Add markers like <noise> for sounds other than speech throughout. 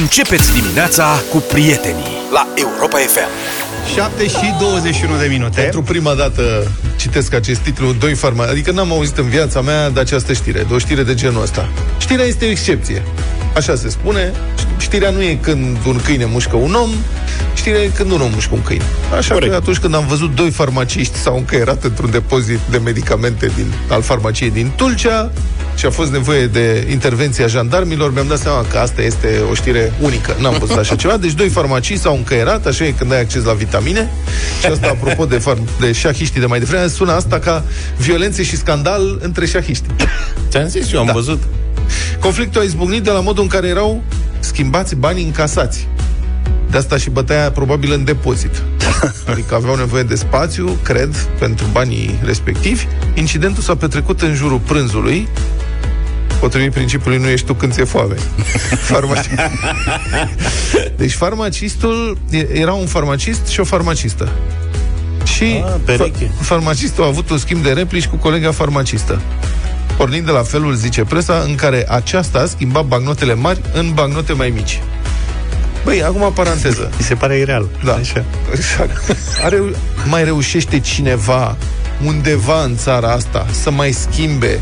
Începeți dimineața cu prietenii la Europa FM. 7 și 21 de minute. Pentru prima dată citesc acest titlu, doi farma... Adică n-am auzit în viața mea de această știre, de o știre de genul ăsta. Știrea este o excepție. Așa se spune. Știrea nu e când un câine mușcă un om, știrea e când un om mușcă un câine. Așa Corect. că atunci când am văzut doi farmaciști s-au încăierat într-un depozit de medicamente din, al farmaciei din Tulcea, și a fost nevoie de intervenția jandarmilor, mi-am dat seama că asta este o știre unică. N-am văzut așa ceva. Deci doi farmacii s-au încăierat, așa e când ai acces la vitamine. Și asta, apropo de, far- de șahiștii de mai devreme, sună asta ca violențe și scandal între șahiști. Ți-am zis, eu am da. văzut. Conflictul a izbucnit de la modul în care erau schimbați banii încasați. De asta și bătaia probabil în depozit. Adică aveau nevoie de spațiu, cred, pentru banii respectivi. Incidentul s-a petrecut în jurul prânzului, potrivit principiului nu ești tu când ți-e foame. <laughs> Farmaci... Deci farmacistul era un farmacist și o farmacistă. Și ah, fa- farmacistul a avut un schimb de replici cu colega farmacistă pornind de la felul, zice presa, în care aceasta schimba bagnotele mari în bagnote mai mici. Băi, acum paranteză. Mi se pare ireal. Da. Așa. Exact. Are, mai reușește cineva undeva în țara asta să mai schimbe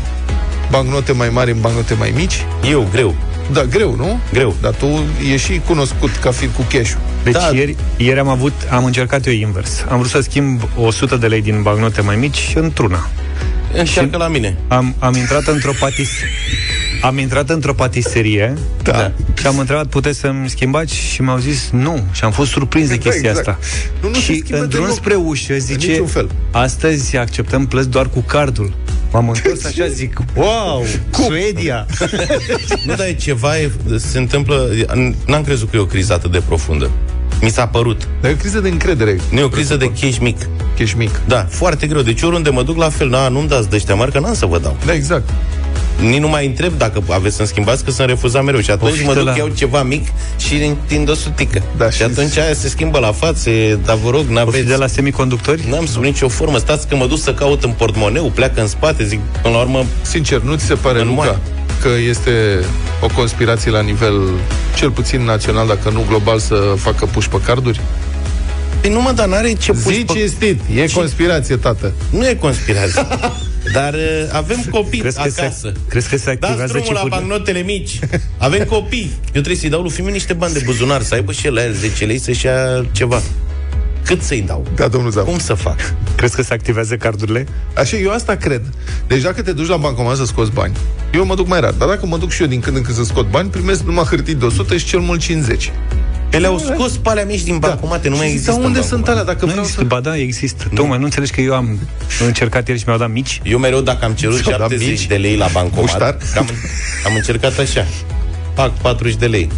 bancnote mai mari în bancnote mai mici? Eu, greu. Da, greu, nu? Greu. Dar tu ești și cunoscut ca fiind cu cash Deci da. ieri, ieri am avut, am încercat eu invers. Am vrut să schimb 100 de lei din bancnote mai mici într-una. Încearcă la mine. Am, am intrat într-o patis... Am intrat într-o patiserie da. da. și am întrebat, puteți să-mi schimbați? Și mi-au zis nu. Și am fost surprins de chestia exact. asta. Nu, nu și într-un spre ușă zice, astăzi acceptăm plăți doar cu cardul. M-am întors așa, zic, wow, Cum? Suedia! <laughs> nu, dar e ceva, e, se întâmplă, n-am crezut că e o criză atât de profundă. Mi s-a părut. Dar e o criză de încredere. Nu e o criză de cash mic. Cash mic. Da, foarte greu. Deci oriunde mă duc la fel, na, nu-mi dați de ăștia mari, că n-am să vă dau. Da, exact nici nu mai întreb dacă aveți să-mi schimbați, că sunt refuzat mereu. Și atunci mă duc, la... iau ceva mic și întind o sutică. Da, și, și atunci aia se schimbă la față, dar vă rog, n-aveți... de la semiconductori? N-am sub nicio formă. Stați că mă duc să caut în portmoneu, pleacă în spate, zic, până la urmă... Sincer, nu ți se pare, Luca, că este o conspirație la nivel, cel puțin național, dacă nu global, să facă puși pe carduri? Păi nu mă, dar n-are ce puși Zici pe... estit, e ce? conspirație, tată. Nu e conspirație. <laughs> Dar uh, avem copii crezi acasă. Că se, crezi că se activează Dați drumul la bancnotele mici. Avem copii. Eu trebuie să-i dau lui Fimiu niște bani de buzunar, să aibă și el la el 10 lei să-și ia ceva. Cât să-i dau? Da, domnul Zaf. Cum să fac? Crezi că se activează cardurile? Așa, eu asta cred. Deci dacă te duci la bancomat să scoți bani, eu mă duc mai rar. Dar dacă mă duc și eu din când în când să scot bani, primesc numai hârtii de 100 și cel mult 50. Pe le-au scos pe alea mici din da. bancomate, nu mai există. Dar unde sunt alea? Dacă nu vreau există, să... Ba da, există. Nu. Tocmai nu înțelegi că eu am încercat ieri și mi-au dat mici? Eu mereu, dacă am cerut <laughs> 70 mici, de lei la bancomat, am, am încercat așa. Pac 40 de lei.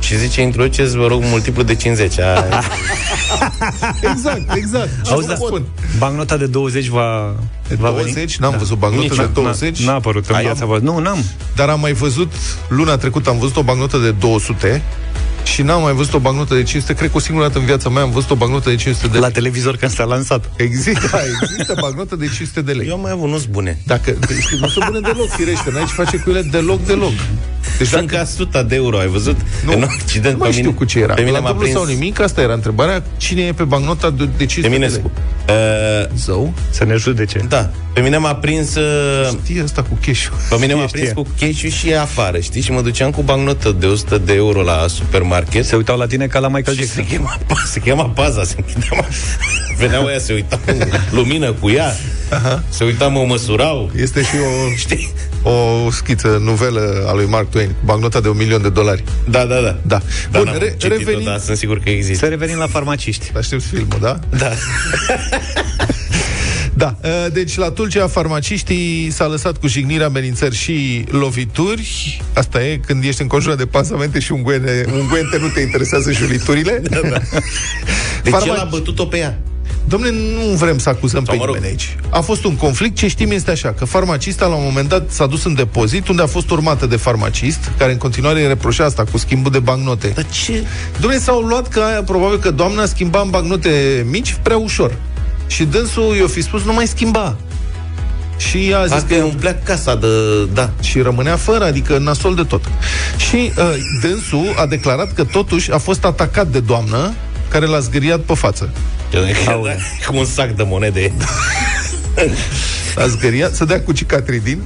Și zice, introduceți, vă rog, multiplu de 50. A... <laughs> exact, exact. Auzi, da, spun. bancnota de 20 va, de va 20? Veni? N-am da. văzut bancnotă de 20. N-a apărut în viața voastră. Nu, n-am. Dar am mai văzut, luna trecută am văzut o bancnotă de 200 și n-am mai văzut o bancnotă de 500. Cred că o singură dată în viața mea am văzut o bancnotă de 500 de lei. La televizor când s-a lansat. Există, da, există bancnotă de 500 de lei. Eu am mai avut, nu-s bune. Dacă, deci, nu sunt bune deloc, firește. N-ai ce face cu ele deloc, deloc. Deci Sunt dacă... ca 100 de euro, ai văzut? Nu, în accident, nu mai știu mine, cu ce era. Pe mine m-a prins... sau nimic, asta era întrebarea. Cine e pe bancnota de, de 500 Eminescu. de lei? Uh, Zău? Să ne judece. Da. Pe mine m-a prins... Uh... Știe asta cu cash Pe mine m-a prins cu cash și afară, știi? Și mă duceam cu bancnotă de 100 de euro la supermarket. Se uitau la tine ca la Michael Jackson. Se chema, se chema paza, se închidea. Veneau ăia, se uitau lumină cu ea. Aha. Se uitau, mă măsurau. Este și o, <laughs> Știi? o schiță, novelă a lui Mark Twain, bancnota de un milion de dolari. Da, da, da. da. da Bun, re- revenim... da, sunt sigur că există. Să revenim la farmaciști. Aștept filmul, da? Da. <laughs> Da, ă, deci la Tulcea farmaciștii s-a lăsat cu jignirea, amenințări și lovituri. Asta e când ești înconjurat de pasamente și unguente, unguente nu te interesează juriturile. Da, da. <laughs> Deci Farmaci... el a bătut-o pe ea. Domne, nu vrem să acuzăm Sau, pe nimeni aici. A fost un conflict, ce știm este așa, că farmacista la un moment dat s-a dus în depozit, unde a fost urmată de farmacist, care în continuare reproșea asta cu schimbul de bancnote. Dar ce? Domne, s-au luat că aia, probabil că doamna schimba în bancnote mici prea ușor. Și dânsul i-o fi spus, nu mai schimba. Și a zis Asta că umplea casa de... Da. Și rămânea fără, adică nasol de tot. Și uh, dânsul a declarat că totuși a fost atacat de doamnă care l-a zgâriat pe față. <laughs> Cum un sac de monede. <laughs> l-a zgâriat, să dea cu cicatridin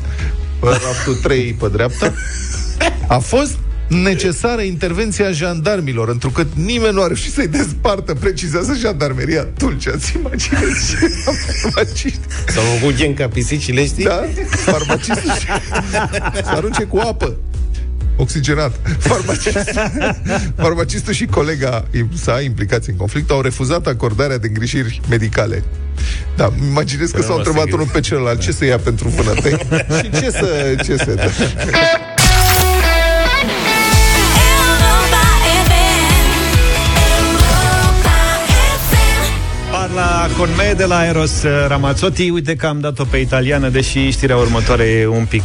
pe raftul 3 pe dreapta. A fost necesară intervenția jandarmilor, întrucât nimeni nu ar fi să-i despartă, precizează jandarmeria Tulcea. Ți imaginezi farmaciști. S-au făcut gen ca pisicile, știi? Da, farmacistul <laughs> să arunce cu apă oxigenat. <laughs> Farmacistul, farmacistul și colega sa implicați în conflict au refuzat acordarea de îngrijiri medicale. Da, imaginez că s-au întrebat unul pe celălalt ce să ia pentru vânătăi <laughs> și ce să, ce să <laughs> la Conme de la Eros Ramazzotti. Uite că am dat-o pe italiană, deși știrea următoare e un pic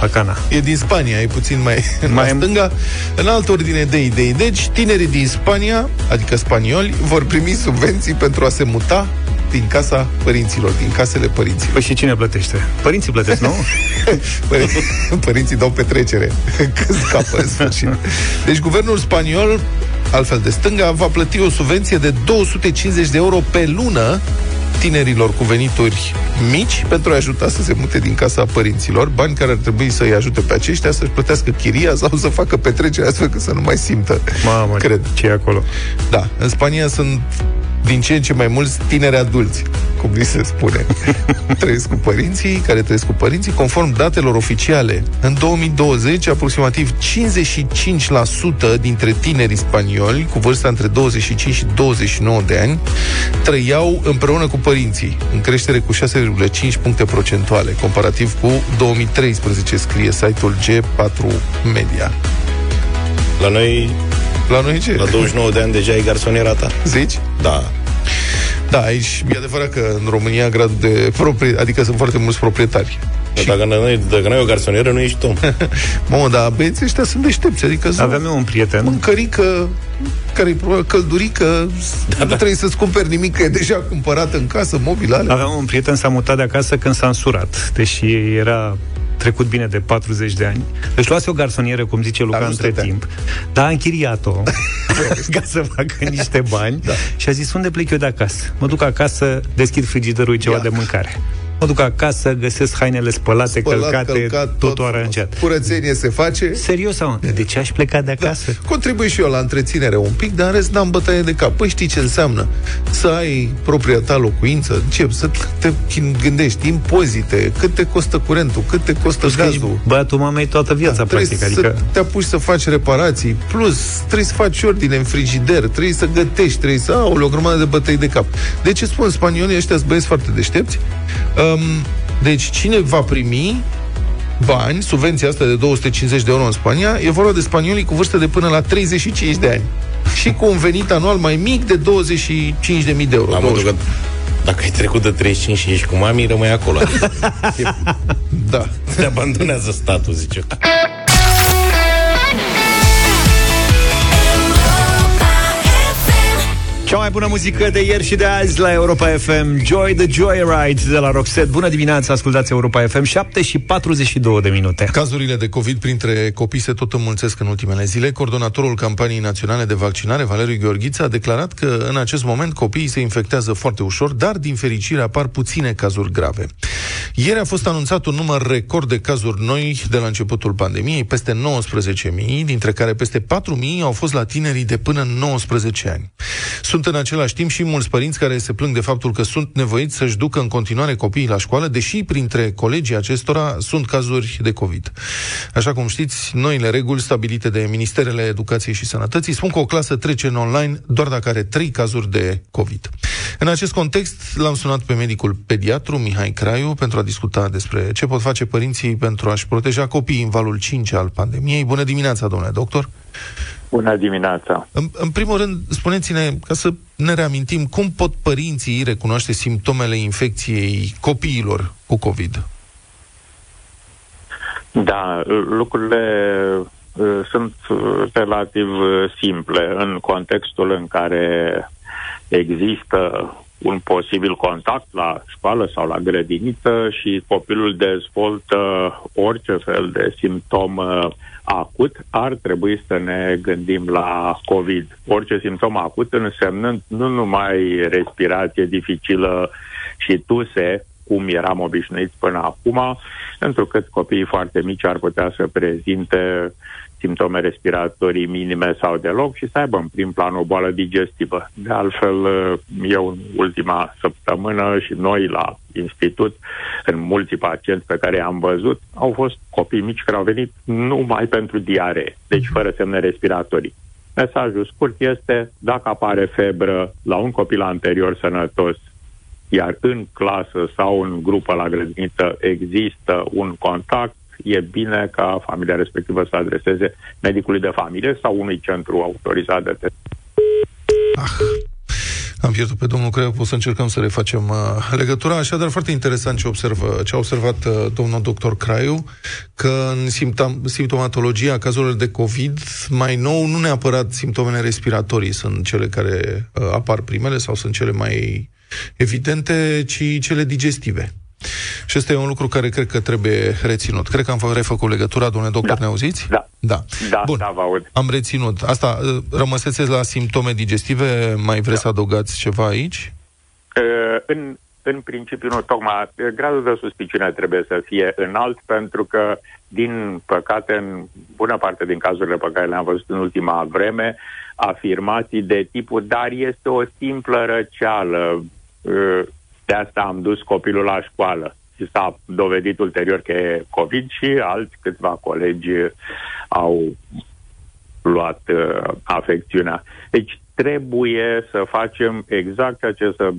hacana. E din Spania, e puțin mai, <laughs> mai în stânga. În altă ordine de idei. Deci, tinerii din Spania, adică spanioli, vor primi subvenții pentru a se muta din casa părinților, din casele părinților. Păi și cine plătește? Părinții plătesc, nu? <laughs> Părinții dau petrecere <laughs> când scapă în sfârșit. Deci guvernul spaniol altfel de stânga, va plăti o subvenție de 250 de euro pe lună tinerilor cu venituri mici pentru a ajuta să se mute din casa părinților, bani care ar trebui să-i ajute pe aceștia să-și plătească chiria sau să facă petrecere astfel că să nu mai simtă. Mamă, cred. ce e acolo? Da, în Spania sunt din ce în ce mai mulți tineri adulți, cum li se spune. <laughs> trăiesc cu părinții, care trăiesc cu părinții, conform datelor oficiale. În 2020, aproximativ 55% dintre tinerii spanioli cu vârsta între 25 și 29 de ani trăiau împreună cu părinții, în creștere cu 6,5 puncte procentuale, comparativ cu 2013, scrie site-ul G4 Media. La noi la noi ce? La 29 de ani deja e garsoniera ta. Zici? Da. Da, aici e adevărat că în România gradul de proprie, adică sunt foarte mulți proprietari. Și... Dacă, nu, dacă nu ai o garsonieră, nu ești om. <laughs> Mă, dar băieții ăștia sunt deștepți. Adică Aveam eu un prieten. Mâncărică, care e probabil căldurică, da, nu da. trebuie să-ți cumperi nimic, că e deja cumpărat în casă, mobilale. Aveam un prieten, s-a mutat de acasă când s-a însurat, deși era trecut bine de 40 de ani. Își luase o garsonieră, cum zice Luca, între timp, dar a închiriat-o <laughs> ca să facă niște bani da. și a zis, unde plec eu de acasă? Mă duc acasă, deschid frigiderul, ceva Ia. de mâncare mă duc acasă, găsesc hainele spălate, Spălat, călcate, călcat, totul tot, aranjat. Curățenie se face. Serios sau? De ce aș pleca de da. acasă? Da. Contribui și eu la întreținere un pic, dar în rest n-am bătaie de cap. Păi știi ce înseamnă? Să ai propria ta locuință, ce? Să te gândești, impozite, cât te costă curentul, cât te costă plus gazul. Băiatul mamei toată viața, da, practic. Adică... să te apuci să faci reparații, plus trebuie să faci ordine în frigider, trebuie să gătești, trebuie să au o grămadă de bătăi de cap. De ce spun spaniolii ăștia băieți foarte deștepți? Um, deci cine va primi bani, subvenția asta de 250 de euro în Spania, e vorba de spaniolii cu vârstă de până la 35 de ani și cu un venit anual mai mic de 25.000 de euro. Am că dacă ai trecut de 35 și ești cu mami, rămâi acolo. <laughs> da. Te abandonează statul, zice. Cea mai bună muzică de ieri și de azi la Europa FM Joy the Joyride de la Roxette. Bună dimineața, ascultați Europa FM 7 și 42 de minute. Cazurile de COVID printre copii se tot înmulțesc în ultimele zile. Coordonatorul campaniei naționale de vaccinare, Valeriu Gheorghiță A declarat că în acest moment copiii se infectează foarte ușor Dar din fericire apar puține cazuri grave. Ieri a fost anunțat un număr record de cazuri noi de la începutul pandemiei Peste 19.000, dintre care peste 4.000 au fost la tinerii de până 19 ani. Sunt sunt în același timp și mulți părinți care se plâng de faptul că sunt nevoiți să-și ducă în continuare copiii la școală, deși printre colegii acestora sunt cazuri de COVID. Așa cum știți, noile reguli stabilite de Ministerele Educației și Sănătății spun că o clasă trece în online doar dacă are trei cazuri de COVID. În acest context, l-am sunat pe medicul pediatru Mihai Craiu pentru a discuta despre ce pot face părinții pentru a-și proteja copiii în valul 5 al pandemiei. Bună dimineața, domnule doctor! Bună dimineața! În, în primul rând, spuneți-ne, ca să ne reamintim, cum pot părinții recunoaște simptomele infecției copiilor cu COVID? Da, lucrurile uh, sunt relativ simple în contextul în care există un posibil contact la școală sau la grădiniță și copilul dezvoltă orice fel de simptom uh, acut, ar trebui să ne gândim la COVID. Orice simptom acut însemnând nu numai respirație dificilă și tuse, cum eram obișnuiți până acum, pentru că copiii foarte mici ar putea să prezinte simptome respiratorii minime sau deloc și să aibă în prim plan o boală digestivă. De altfel, eu în ultima săptămână și noi la institut, în mulți pacienți pe care i-am văzut, au fost copii mici care au venit numai pentru diaree, deci fără semne respiratorii. Mesajul scurt este, dacă apare febră la un copil anterior sănătos, iar în clasă sau în grupă la grădiniță există un contact, e bine ca familia respectivă să adreseze medicului de familie sau unui centru autorizat de test. Ah, am pierdut pe domnul Creu, o să încercăm să refacem uh, legătura. Așadar, foarte interesant ce, observă, ce a observat uh, domnul doctor Craiu, că în simptom- simptomatologia cazurilor de COVID, mai nou, nu neapărat simptomele respiratorii sunt cele care uh, apar primele sau sunt cele mai evidente, ci cele digestive. Și ăsta e un lucru care cred că trebuie reținut. Cred că am refăcut legătura, domnule doctor, da. ne auziți? Da. Da. Da, Bun. da, vă aud. Am reținut. Asta, uh, rămăseți la simptome digestive, mai vreți da. să adăugați ceva aici? Uh, în, în principiu, nu, tocmai gradul de suspiciune trebuie să fie înalt, pentru că, din păcate, în bună parte din cazurile pe care le-am văzut în ultima vreme, afirmații de tipul, dar este o simplă răceală, uh, de asta am dus copilul la școală. Și s-a dovedit ulterior că e COVID și alți câțiva colegi au luat uh, afecțiunea. Deci trebuie să facem exact ceea ce se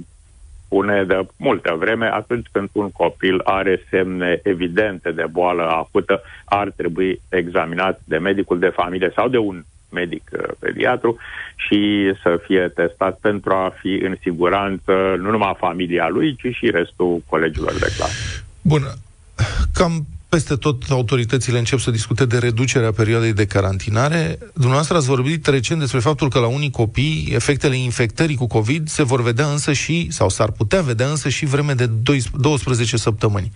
spune de multă vreme, atunci când un copil are semne evidente de boală acută, ar trebui examinat de medicul de familie sau de un medic uh, pediatru și să fie testat pentru a fi în siguranță nu numai familia lui, ci și restul colegilor de clasă. Bun. Cam peste tot autoritățile încep să discute de reducerea perioadei de carantinare. Dumneavoastră ați vorbit recent despre faptul că la unii copii efectele infectării cu COVID se vor vedea însă și, sau s-ar putea vedea însă și vreme de 12 săptămâni.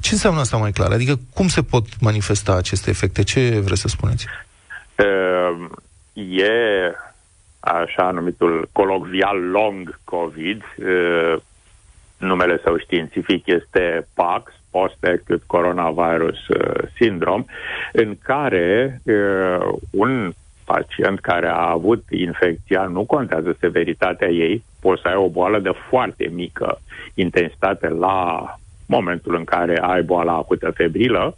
Ce înseamnă asta mai clar? Adică cum se pot manifesta aceste efecte? Ce vreți să spuneți? Uh, e așa numitul colocvial long COVID, uh, numele său științific este PAX, Post-Acute Coronavirus uh, Syndrome, în care uh, un pacient care a avut infecția, nu contează severitatea ei, poți să ai o boală de foarte mică intensitate la momentul în care ai boala acută febrilă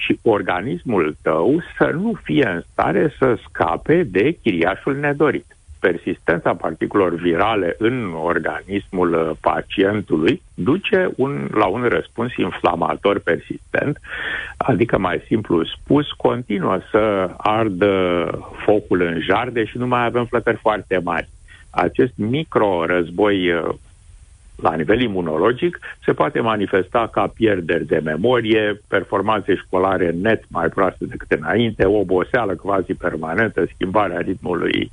și organismul tău să nu fie în stare să scape de chiriașul nedorit. Persistența particulelor virale în organismul uh, pacientului duce un, la un răspuns inflamator persistent, adică mai simplu spus, continuă să ardă focul în jarde și nu mai avem flăcări foarte mari. Acest micro-război uh, la nivel imunologic, se poate manifesta ca pierderi de memorie, performanțe școlare net mai proaste decât înainte, oboseală quasi permanentă, schimbarea ritmului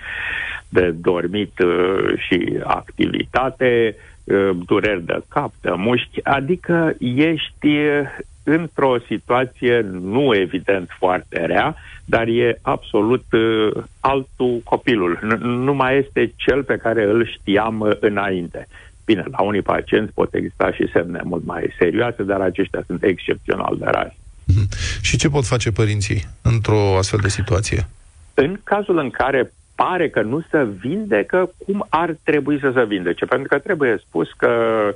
de dormit uh, și activitate, uh, dureri de cap, de mușchi, adică ești uh, într-o situație nu evident foarte rea, dar e absolut uh, altul copilul. N- nu mai este cel pe care îl știam uh, înainte. Bine, la unii pacienți pot exista și semne mult mai serioase, dar aceștia sunt excepțional de rari. Mm-hmm. Și ce pot face părinții într-o astfel de situație? În cazul în care pare că nu se vindecă cum ar trebui să se vindece. Pentru că trebuie spus că,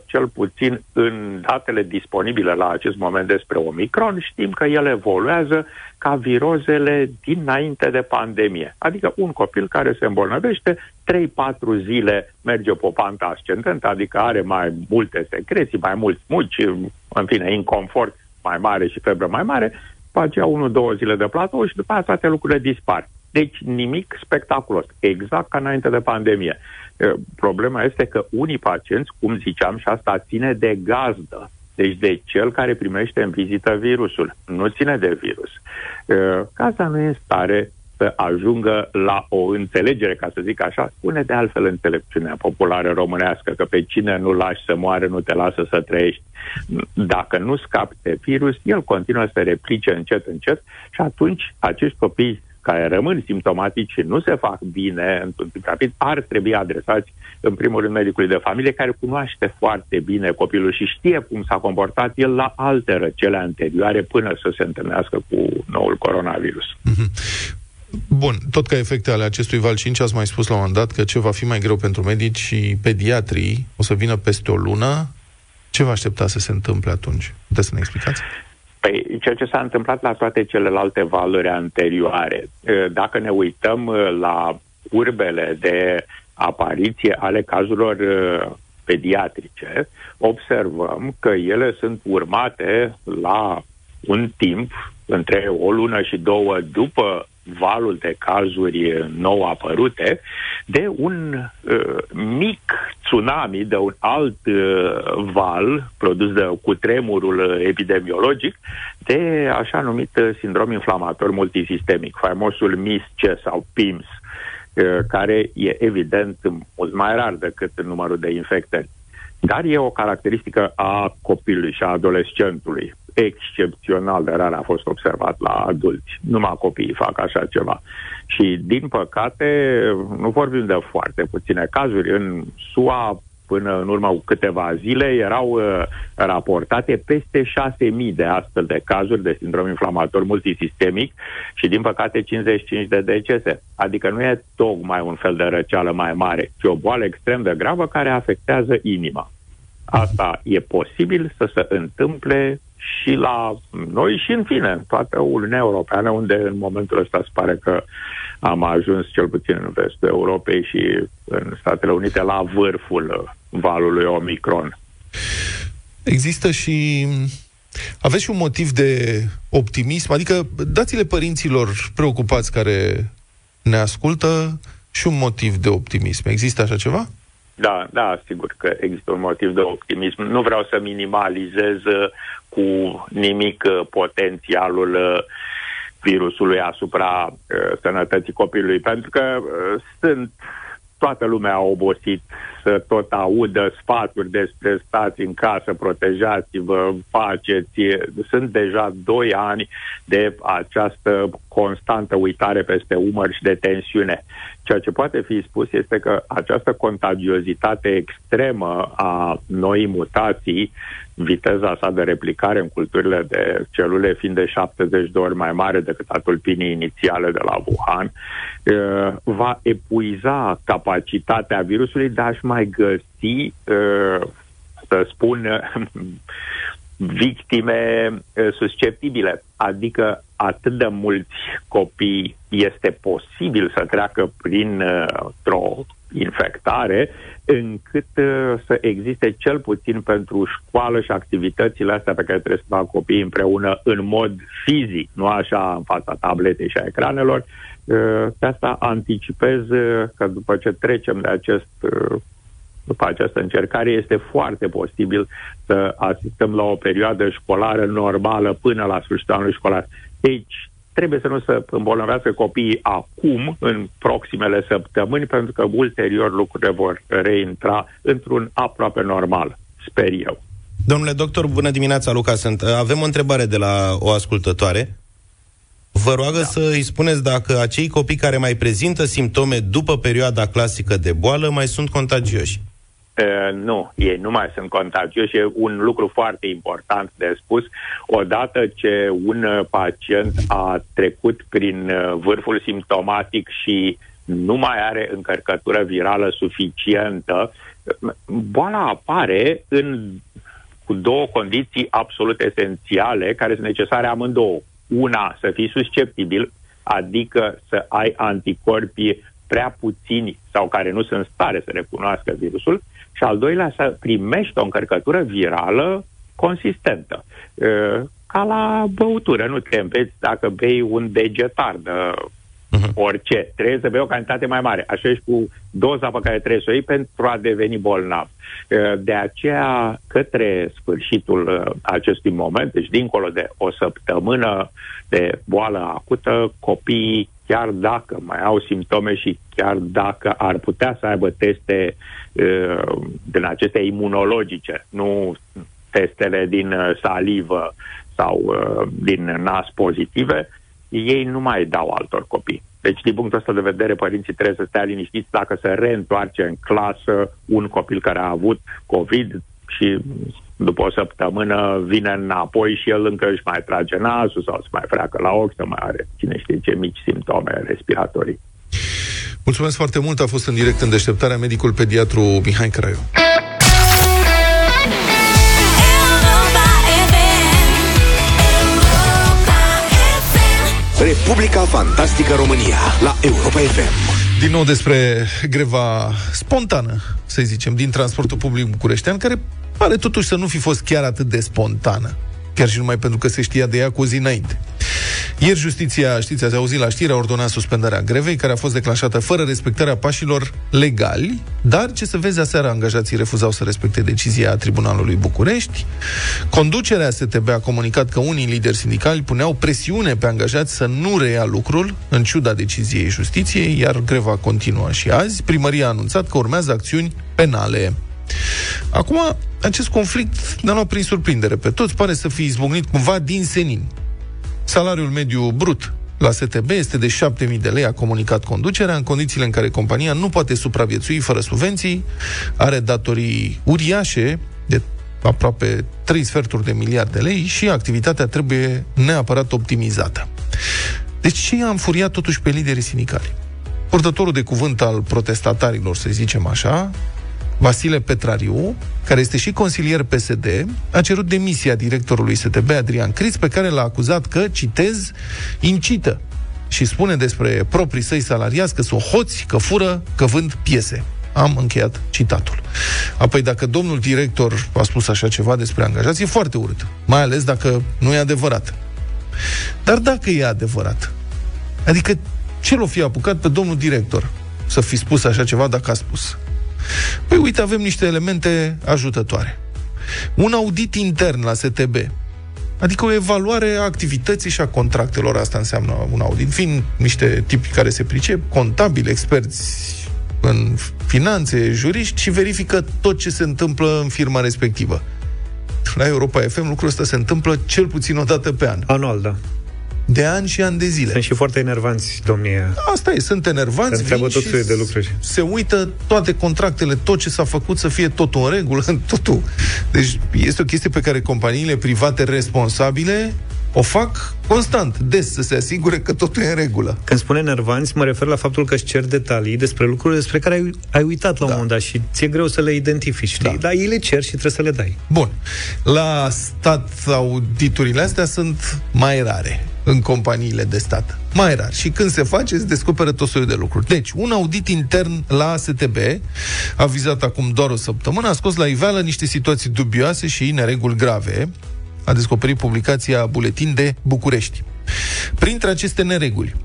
cel puțin în datele disponibile la acest moment despre Omicron, știm că el evoluează ca virozele dinainte de pandemie. Adică un copil care se îmbolnăvește, 3-4 zile merge pe o pantă ascendentă, adică are mai multe secreții, mai mulți muci, în fine, inconfort mai mare și febră mai mare, după aceea 1-2 zile de platou și după aceea toate lucrurile dispar. Deci nimic spectaculos, exact ca înainte de pandemie. Problema este că unii pacienți, cum ziceam, și asta ține de gazdă, deci de cel care primește în vizită virusul, nu ține de virus. Casa nu e în stare să ajungă la o înțelegere, ca să zic așa, spune de altfel înțelepciunea populară românească, că pe cine nu lași să moară, nu te lasă să trăiești. Dacă nu scapi de virus, el continuă să replice încet, încet și atunci acești copii care rămân simptomatici și nu se fac bine într-un timp rapid, ar trebui adresați în primul rând medicului de familie care cunoaște foarte bine copilul și știe cum s-a comportat el la alte răcele anterioare până să se întâlnească cu noul coronavirus. Mm-hmm. Bun, tot ca efecte ale acestui val 5 ați mai spus la un moment dat că ce va fi mai greu pentru medici și pediatrii o să vină peste o lună. Ce vă aștepta să se întâmple atunci? Puteți să ne explicați? Păi, ceea ce s-a întâmplat la toate celelalte valuri anterioare. Dacă ne uităm la urbele de apariție ale cazurilor pediatrice, observăm că ele sunt urmate la un timp, între o lună și două după valul de cazuri nou apărute, de un uh, mic tsunami, de un alt uh, val produs de cutremurul epidemiologic, de așa numit sindrom inflamator multisistemic, faimosul MIS-C sau PIMS, uh, care e evident mult mai rar decât numărul de infectări. Dar e o caracteristică a copilului și a adolescentului excepțional de rar a fost observat la adulți. Numai copiii fac așa ceva. Și, din păcate, nu vorbim de foarte puține cazuri. În SUA, până în urmă cu câteva zile, erau uh, raportate peste 6.000 de astfel de cazuri de sindrom inflamator multisistemic și, din păcate, 55 de decese. Adică nu e tocmai un fel de răceală mai mare, ci o boală extrem de gravă care afectează inima. Asta e posibil să se întâmple și la noi și în fine, în toată Uniunea Europeană, unde în momentul ăsta se pare că am ajuns cel puțin în vestul Europei și în Statele Unite la vârful valului Omicron. Există și aveți și un motiv de optimism, adică dați-le părinților preocupați care ne ascultă și un motiv de optimism. Există așa ceva? Da, da, sigur că există un motiv de optimism. Nu vreau să minimalizez uh, cu nimic uh, potențialul uh, virusului asupra sănătății copilului, pentru că sunt toată lumea a obosit să tot audă sfaturi despre stați în casă, protejați-vă, faceți. Sunt deja doi ani de această constantă uitare peste umăr și de tensiune. Ceea ce poate fi spus este că această contagiozitate extremă a noii mutații, viteza sa de replicare în culturile de celule fiind de 70 de ori mai mare decât a tulpinii inițiale de la Wuhan, va epuiza capacitatea virusului de a-și mai găsi, să spun, <laughs> victime susceptibile. Adică atât de mulți copii este posibil să treacă printr-o infectare, încât să existe cel puțin pentru școală și activitățile astea pe care trebuie să facă copiii împreună în mod fizic, nu așa în fața tabletei și a ecranelor. Pe asta anticipez că după ce trecem de acest după această încercare, este foarte posibil să asistăm la o perioadă școlară normală până la sfârșitul anului școlar. Deci, trebuie să nu se îmbolnăvească copiii acum, în proximele săptămâni, pentru că ulterior lucrurile vor reintra într-un aproape normal, sper eu. Domnule doctor, bună dimineața, Luca sunt. Avem o întrebare de la o ascultătoare. Vă roagă da. să îi spuneți dacă acei copii care mai prezintă simptome după perioada clasică de boală mai sunt contagioși. Uh, nu, ei nu mai sunt contagioși. E un lucru foarte important de spus. Odată ce un pacient a trecut prin uh, vârful simptomatic și nu mai are încărcătură virală suficientă, boala apare în, cu două condiții absolut esențiale care sunt necesare amândouă. Una, să fii susceptibil, adică să ai anticorpi prea puțini sau care nu sunt în stare să recunoască virusul și al doilea să primești o încărcătură virală consistentă. Ca la băutură, nu te înveți dacă bei un degetar de uh-huh. orice. Trebuie să bei o cantitate mai mare. Așa ești cu doza pe care trebuie să o iei pentru a deveni bolnav. De aceea, către sfârșitul acestui moment, deci dincolo de o săptămână de boală acută, copiii chiar dacă mai au simptome și chiar dacă ar putea să aibă teste uh, din acestea imunologice, nu testele din uh, salivă sau uh, din nas pozitive, ei nu mai dau altor copii. Deci, din punctul ăsta de vedere, părinții trebuie să stea liniștiți dacă se reîntoarce în clasă un copil care a avut COVID și după o săptămână vine înapoi și el încă își mai trage nasul sau se mai freacă la ochi, să mai are cine știe ce mici simptome respiratorii. Mulțumesc foarte mult, a fost în direct în deșteptarea medicul pediatru Mihai Craiu. Republica Fantastică România la Europa FM. Din nou despre greva spontană, să zicem, din transportul public bucureștean, care pare totuși să nu fi fost chiar atât de spontană. Chiar și numai pentru că se știa de ea cu o zi înainte. Ieri justiția, știți, ați auzit la știre, a ordonat suspendarea grevei, care a fost declanșată fără respectarea pașilor legali, dar, ce să vezi, aseară angajații refuzau să respecte decizia Tribunalului București. Conducerea STB a comunicat că unii lideri sindicali puneau presiune pe angajați să nu reia lucrul, în ciuda deciziei justiției, iar greva continuă și azi. Primăria a anunțat că urmează acțiuni penale. Acum, acest conflict ne-a luat prin surprindere pe toți, pare să fi izbucnit cumva din senin. Salariul mediu brut la STB este de 7.000 de lei, a comunicat conducerea, în condițiile în care compania nu poate supraviețui fără subvenții, are datorii uriașe de aproape 3 sferturi de miliarde de lei și activitatea trebuie neapărat optimizată. Deci ce i-a înfuriat totuși pe liderii sindicali? Purtătorul de cuvânt al protestatarilor, să zicem așa, Vasile Petrariu, care este și consilier PSD, a cerut demisia directorului STB Adrian Criț, pe care l-a acuzat că, citez, incită și spune despre proprii săi salariați că sunt hoți, că fură, că vând piese. Am încheiat citatul. Apoi, dacă domnul director a spus așa ceva despre angajați, e foarte urât. Mai ales dacă nu e adevărat. Dar dacă e adevărat, adică ce l-o fi apucat pe domnul director să fi spus așa ceva dacă a spus? Păi uite, avem niște elemente ajutătoare. Un audit intern la STB, Adică o evaluare a activității și a contractelor, asta înseamnă un audit. Fiind niște tipi care se pricep, contabili, experți în finanțe, juriști și verifică tot ce se întâmplă în firma respectivă. La Europa FM lucrul ăsta se întâmplă cel puțin o dată pe an. Anual, da de ani și ani de zile. Sunt și foarte enervanți, domnie. Asta e, sunt enervanți. Se întreabă tot de lucruri. Se uită toate contractele, tot ce s-a făcut să fie totul în regulă, <laughs> totul. Deci este o chestie pe care companiile private responsabile o fac constant, des, să se asigure că totul e în regulă. Când spune enervanți, mă refer la faptul că își cer detalii despre lucruri despre care ai, ai uitat la da. un moment dat și ți-e greu să le identifici, știi? Da. Dar ei le cer și trebuie să le dai. Bun. La stat, auditurile astea sunt mai rare în companiile de stat. Mai rar. Și când se face, se descoperă tot soiul de lucruri. Deci, un audit intern la STB, a vizat acum doar o săptămână, a scos la iveală niște situații dubioase și nereguli grave, a descoperit publicația Buletin de București. Printre aceste nereguli,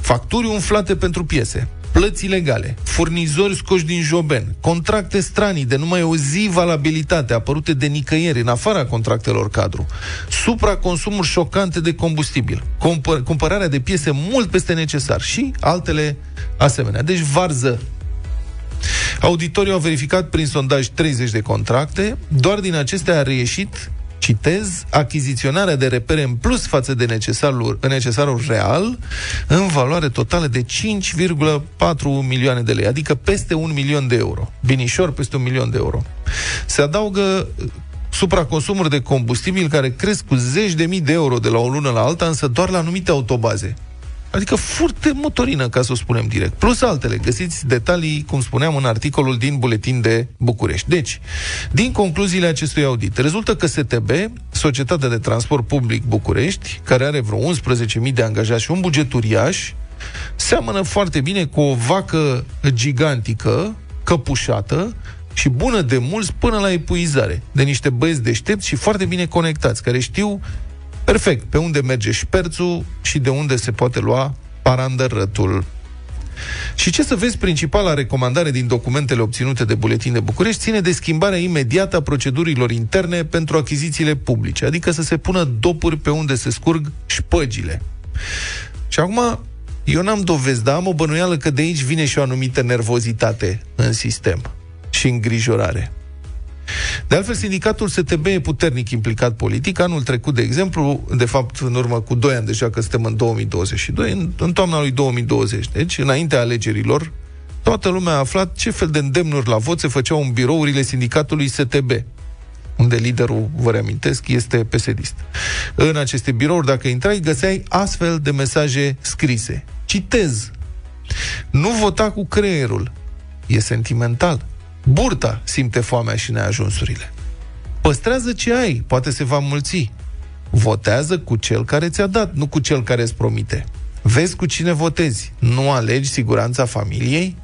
facturi umflate pentru piese, plăți ilegale, furnizori scoși din joben, contracte stranii de numai o zi valabilitate apărute de nicăieri în afara contractelor cadru, supraconsumuri șocante de combustibil, cumpăr- cumpărarea de piese mult peste necesar și altele asemenea. Deci varză Auditorii au verificat prin sondaj 30 de contracte, doar din acestea a reieșit citez, achiziționarea de repere în plus față de necesarul, necesarul real, în valoare totală de 5,4 milioane de lei, adică peste un milion de euro. Binișor, peste un milion de euro. Se adaugă uh, supraconsumuri de combustibil care cresc cu zeci de mii de euro de la o lună la alta, însă doar la anumite autobaze. Adică furte motorină, ca să o spunem direct. Plus altele. Găsiți detalii, cum spuneam, în articolul din Buletin de București. Deci, din concluziile acestui audit, rezultă că STB, Societatea de Transport Public București, care are vreo 11.000 de angajați și un buget uriaș, seamănă foarte bine cu o vacă gigantică, căpușată, și bună de mulți până la epuizare, de niște băieți deștepți și foarte bine conectați, care știu Perfect. Pe unde merge șperțul și de unde se poate lua parandărătul. Și ce să vezi, principala recomandare din documentele obținute de Buletin de București ține de schimbarea imediată a procedurilor interne pentru achizițiile publice, adică să se pună dopuri pe unde se scurg șpăgile. Și acum, Eu n-am dovezi, dar am o bănuială că de aici vine și o anumită nervozitate în sistem și îngrijorare. De altfel, sindicatul STB e puternic implicat politic. Anul trecut, de exemplu, de fapt, în urmă cu 2 ani deja, că suntem în 2022, în, în toamna lui 2020, deci, înaintea alegerilor, toată lumea a aflat ce fel de îndemnuri la vot se făceau în birourile sindicatului STB unde liderul, vă reamintesc, este pesedist. În aceste birouri, dacă intrai, găseai astfel de mesaje scrise. Citez. Nu vota cu creierul. E sentimental. Burta simte foamea și neajunsurile. Păstrează ce ai, poate se va mulți. Votează cu cel care ți-a dat, nu cu cel care îți promite. Vezi cu cine votezi. Nu alegi siguranța familiei?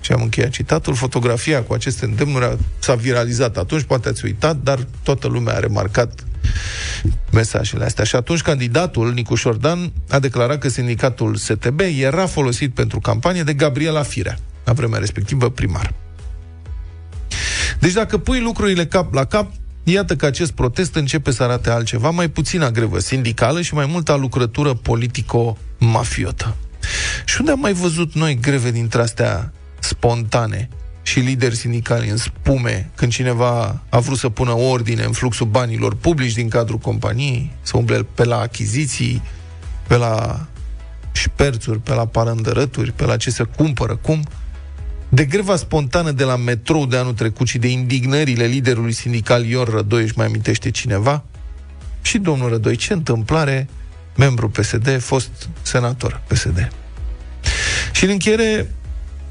Și am încheiat citatul. Fotografia cu aceste îndemnuri s-a viralizat atunci, poate ați uitat, dar toată lumea a remarcat mesajele astea. Și atunci candidatul, Nicuș Șordan, a declarat că sindicatul STB era folosit pentru campanie de Gabriela Firea, la vremea respectivă primar. Deci dacă pui lucrurile cap la cap, iată că acest protest începe să arate altceva, mai puțină grevă sindicală și mai multă lucrătură politico-mafiotă. Și unde am mai văzut noi greve dintre astea spontane și lideri sindicali în spume când cineva a vrut să pună ordine în fluxul banilor publici din cadrul companiei, să umble pe la achiziții, pe la șperțuri, pe la parândărături, pe la ce se cumpără, cum – de greva spontană de la metrou de anul trecut și de indignările liderului sindical Ior Rădoi, își mai amintește cineva? Și domnul Rădoi, ce întâmplare, membru PSD, fost senator PSD. Și în încheiere,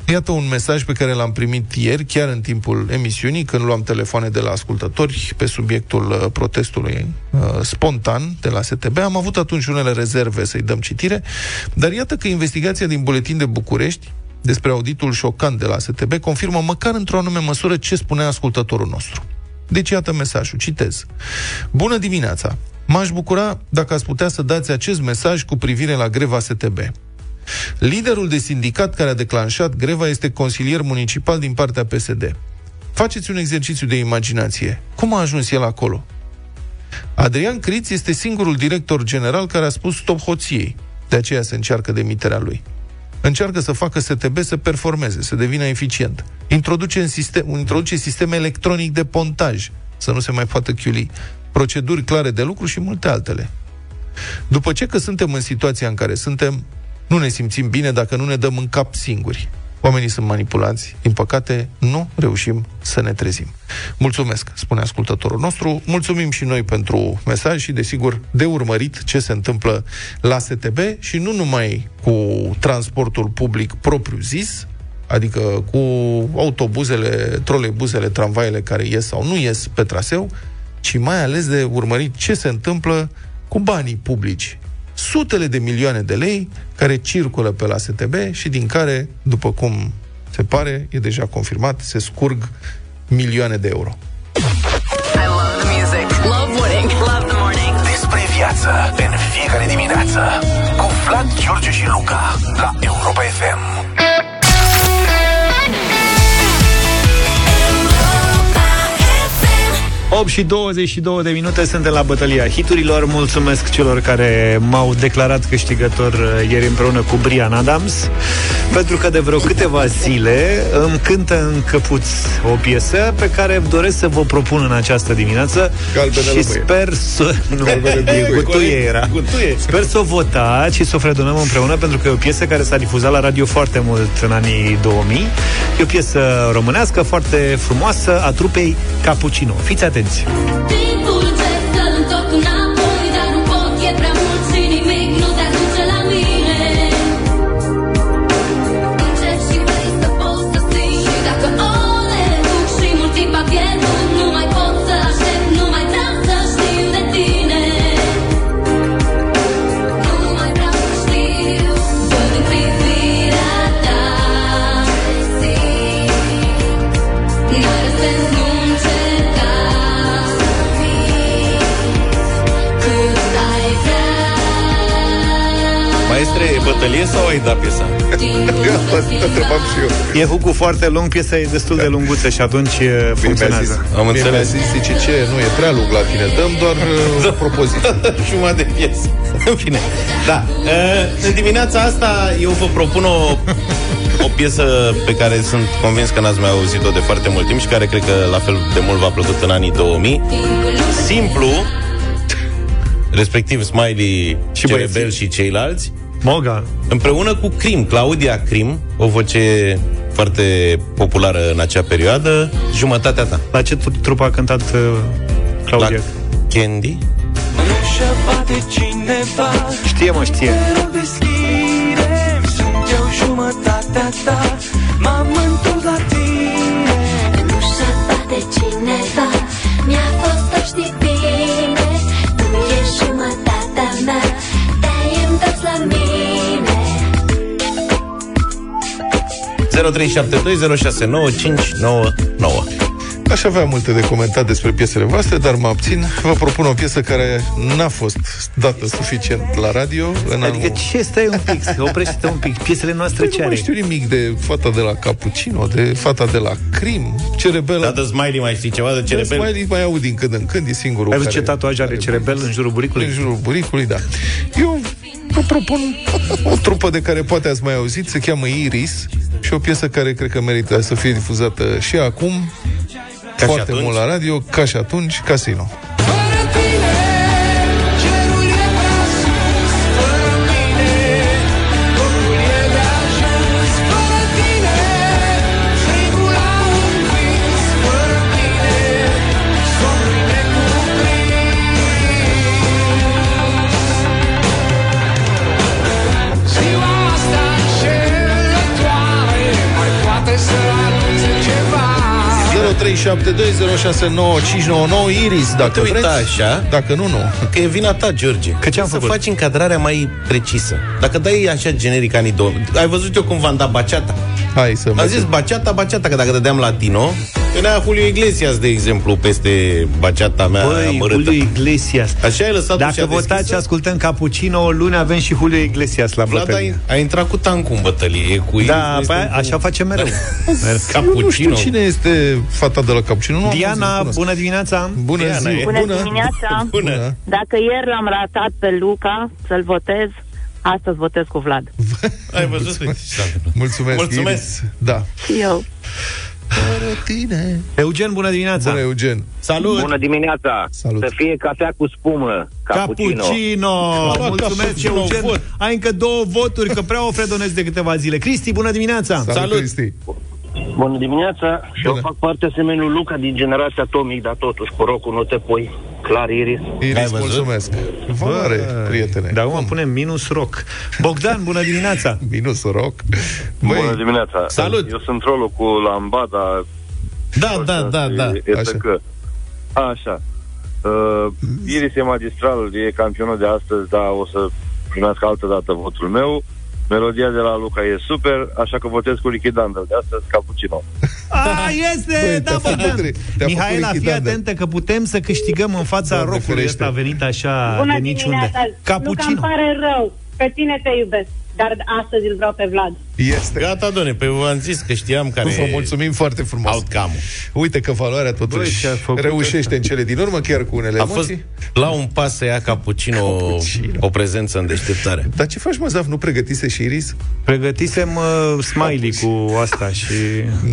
Iată un mesaj pe care l-am primit ieri, chiar în timpul emisiunii, când luam telefoane de la ascultători pe subiectul uh, protestului uh, spontan de la STB. Am avut atunci unele rezerve să-i dăm citire, dar iată că investigația din Buletin de București despre auditul șocant de la STB confirmă măcar într-o anume măsură ce spunea ascultătorul nostru. Deci iată mesajul, citez. Bună dimineața! M-aș bucura dacă ați putea să dați acest mesaj cu privire la greva STB. Liderul de sindicat care a declanșat greva este consilier municipal din partea PSD. Faceți un exercițiu de imaginație. Cum a ajuns el acolo? Adrian Criț este singurul director general care a spus stop hoției. De aceea se încearcă demiterea lui încearcă să facă STB să performeze, să devină eficient. Introduce, în sistem, introduce sistem electronic de pontaj, să nu se mai poată chiuli, proceduri clare de lucru și multe altele. După ce că suntem în situația în care suntem, nu ne simțim bine dacă nu ne dăm în cap singuri. Oamenii sunt manipulați. Din păcate, nu reușim să ne trezim. Mulțumesc, spune ascultătorul nostru. Mulțumim și noi pentru mesaj și, desigur, de urmărit ce se întâmplă la STB și nu numai cu transportul public propriu-zis, adică cu autobuzele, trolebuzele, tramvaiele care ies sau nu ies pe traseu, ci mai ales de urmărit ce se întâmplă cu banii publici sutele de milioane de lei care circulă pe la STB și din care, după cum se pare, e deja confirmat, se scurg milioane de euro. Despre viață în fiecare dimineață cu Vlad, George și Luca la Europa FM. 8 și 22 de minute suntem la bătălia hiturilor. Mulțumesc celor care m-au declarat câștigător uh, ieri împreună cu Brian Adams, pentru că de vreo câteva zile îmi cântă în căpuț o piesă pe care doresc să vă propun în această dimineață Galbenă și sper să... Nu, gutuie era. Gutuie. Sper să o votați și să o fredonăm împreună, pentru că e o piesă care s-a difuzat la radio foarte mult în anii 2000. E o piesă românească foarte frumoasă a trupei Cappuccino. Fiți atenți! Atenți! Bătălie sau ai dat piesa? Eu asta întrebam și eu. E hucu foarte lung, piesa e destul de lunguță și atunci e, Mie mi-a zis, funcționează. Am mie mi-a înțeles. zis, zice, ce, nu e prea lung la tine, dăm doar <laughs> uh, o propoziție. <laughs> Jumătate de piesă. În fine. Da. Uh, În dimineața asta eu vă propun o, o piesă pe care sunt convins că n-ați mai auzit-o de foarte mult timp și care cred că la fel de mult v-a plăcut în anii 2000. Simplu, respectiv Smiley, și Cerebel băieții. și ceilalți, Moga. împreună cu Crim, Claudia Crim, o voce foarte populară în acea perioadă, jumătatea ta. La ce tru- trup a cântat uh, Claudia? La Candy? Ușa bate cineva Știe, mă, știe. Te rog deschide Sunt eu jumătatea ta M-am întors la tine Nu se bate cineva 0372069599. Aș avea multe de comentat despre piesele voastre, dar mă abțin. Vă propun o piesă care n-a fost dată suficient la radio. În Adică anul... ce? Stai un pic, oprește-te un pic. Piesele noastre Păi ce nu mai are? știu nimic de fata de la Cappuccino, de fata de la Crim, Cerebela. Da, de Smiley mai știi ceva de cerebel? Mai, mai aud din când în când, e singurul Ai văzut ce care- tatuaj are care- cerebel în jurul buricului? În jurul buricului, da. Eu vă propun o trupă de care poate ați mai auzit, se cheamă Iris și o piesă care cred că merită să fie difuzată și acum, Ca și foarte atunci? mult la radio, ca și atunci, Casino. 0372069599 Iris, dacă te uita vreți. așa. Dacă nu, nu. Că e vina ta, George. Că ce-am să făcut? faci încadrarea mai precisă. Dacă dai așa generic anii 2000, ai văzut eu cum v-am dat baceata? Hai să Am mergem. zis baceata, baceata, că dacă dădeam latino, venea Julio Iglesias, de exemplu, peste baceata mea Băi, amărâtă. Julio Iglesias. Așa ai lăsat Dacă votați și ascultăm Cappuccino, luni avem și Julio Iglesias la Vlad, bătălie. a, a intrat cu tancul în bătălie. Cu Da, Iris, păi, este așa facem mereu. Eu <laughs> nu știu Cappuccino. cine este fata de la Cappuccino. Nu am Diana, auzit, cunosc. bună dimineața! Bună Diana, ziua! e. Bună, dimineața! Bună. Dacă ieri l-am ratat pe Luca să-l votez, astăzi votez cu Vlad. <laughs> Ai văzut? Uite ce s-a întâmplat. Mulțumesc, Mulțumesc. Iris. Da. Și eu. Fără tine. Eugen, bună dimineața! Bună, Eugen. Salut! Bună dimineața! Salut. Să fie cafea cu spumă, cappuccino. Cappuccino! luat Mulțumesc, cappuccino, Eugen! vot. Ai încă două voturi, că prea o fredonezi de câteva zile. Cristi, bună dimineața! Salut, Salut. Cristi. Bună dimineața! Și eu Bună. fac parte asemenea lui Luca din generația atomic, dar totuși cu rocul nu te pui. Clar, Iris. Ai Iris, văzut? mulțumesc. Valoare, prietene. Da, acum punem minus rock. Bogdan, bună dimineața! <laughs> Minus rock. Bună Băi, dimineața! Salut! Eu sunt rolul cu Lambada. Da, da, da, da. Este Așa. că... Așa. Uh, Iris e magistral, e campionul de astăzi, dar o să primească altă dată votul meu. Melodia de la Luca e super, așa că votez cu lichidandă de astăzi, cappuccino. A, este! Băi, da, te-a făcut Bogdan! re- te-a Mihaela, făcut fii lichidandă. atentă că putem să câștigăm în fața Doamne rockului ferește. ăsta venit așa Bună de niciunde. dimineața! Luca, Cappuccino. îmi pare rău. Pe tine te iubesc. Dar astăzi îl vreau pe Vlad. este. Gata, doamne, pe v-am zis că știam care Vă mulțumim foarte frumos. outcome Uite că valoarea Băi, totuși ce-a făcut reușește în cele din urmă, chiar cu unele A fost emoții. la un pas să ia Cappuccino, Cappuccino. o prezență în deșteptare. Dar ce faci, mă, Zaf? Nu pregătise și Iris? Pregătisem uh, smiley cu asta și...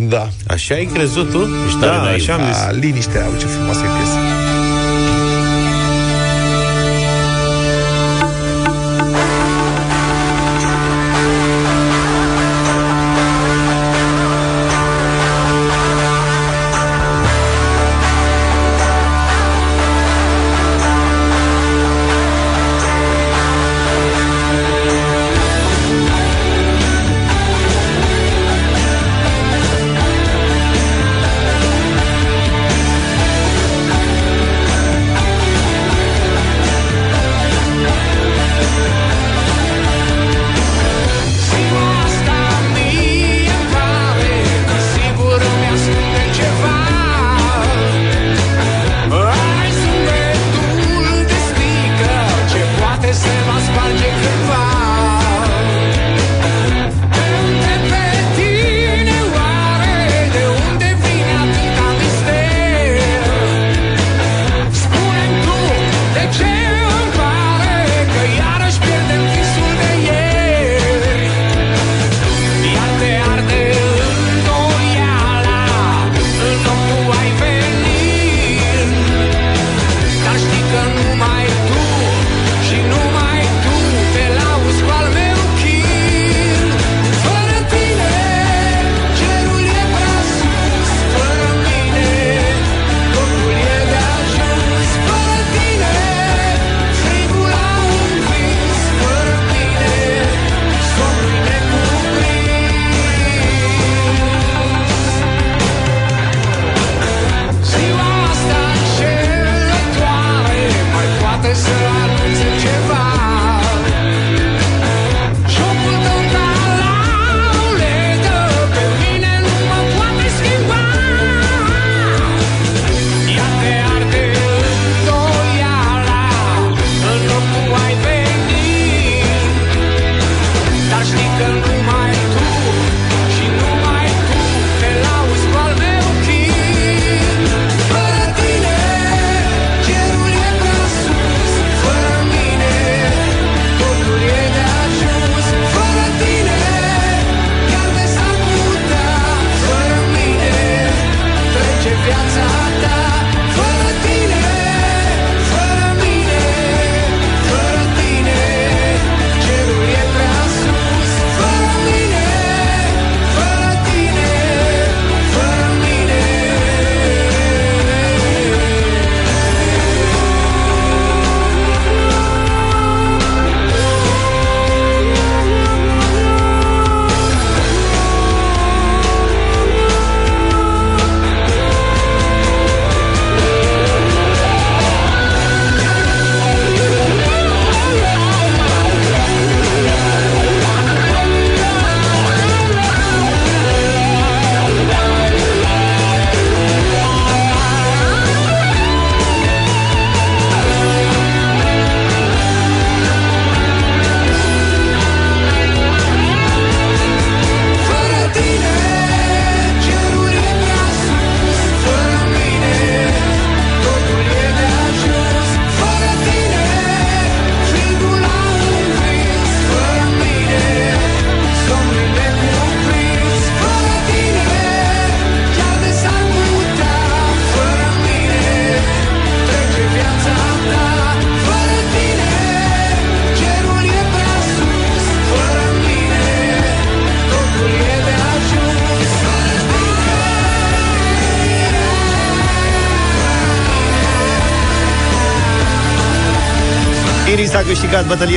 Da. Așa ai crezut tu? Ești Da, tare naiv. așa am zis. A, liniștea, au ce frumoasă e piesă.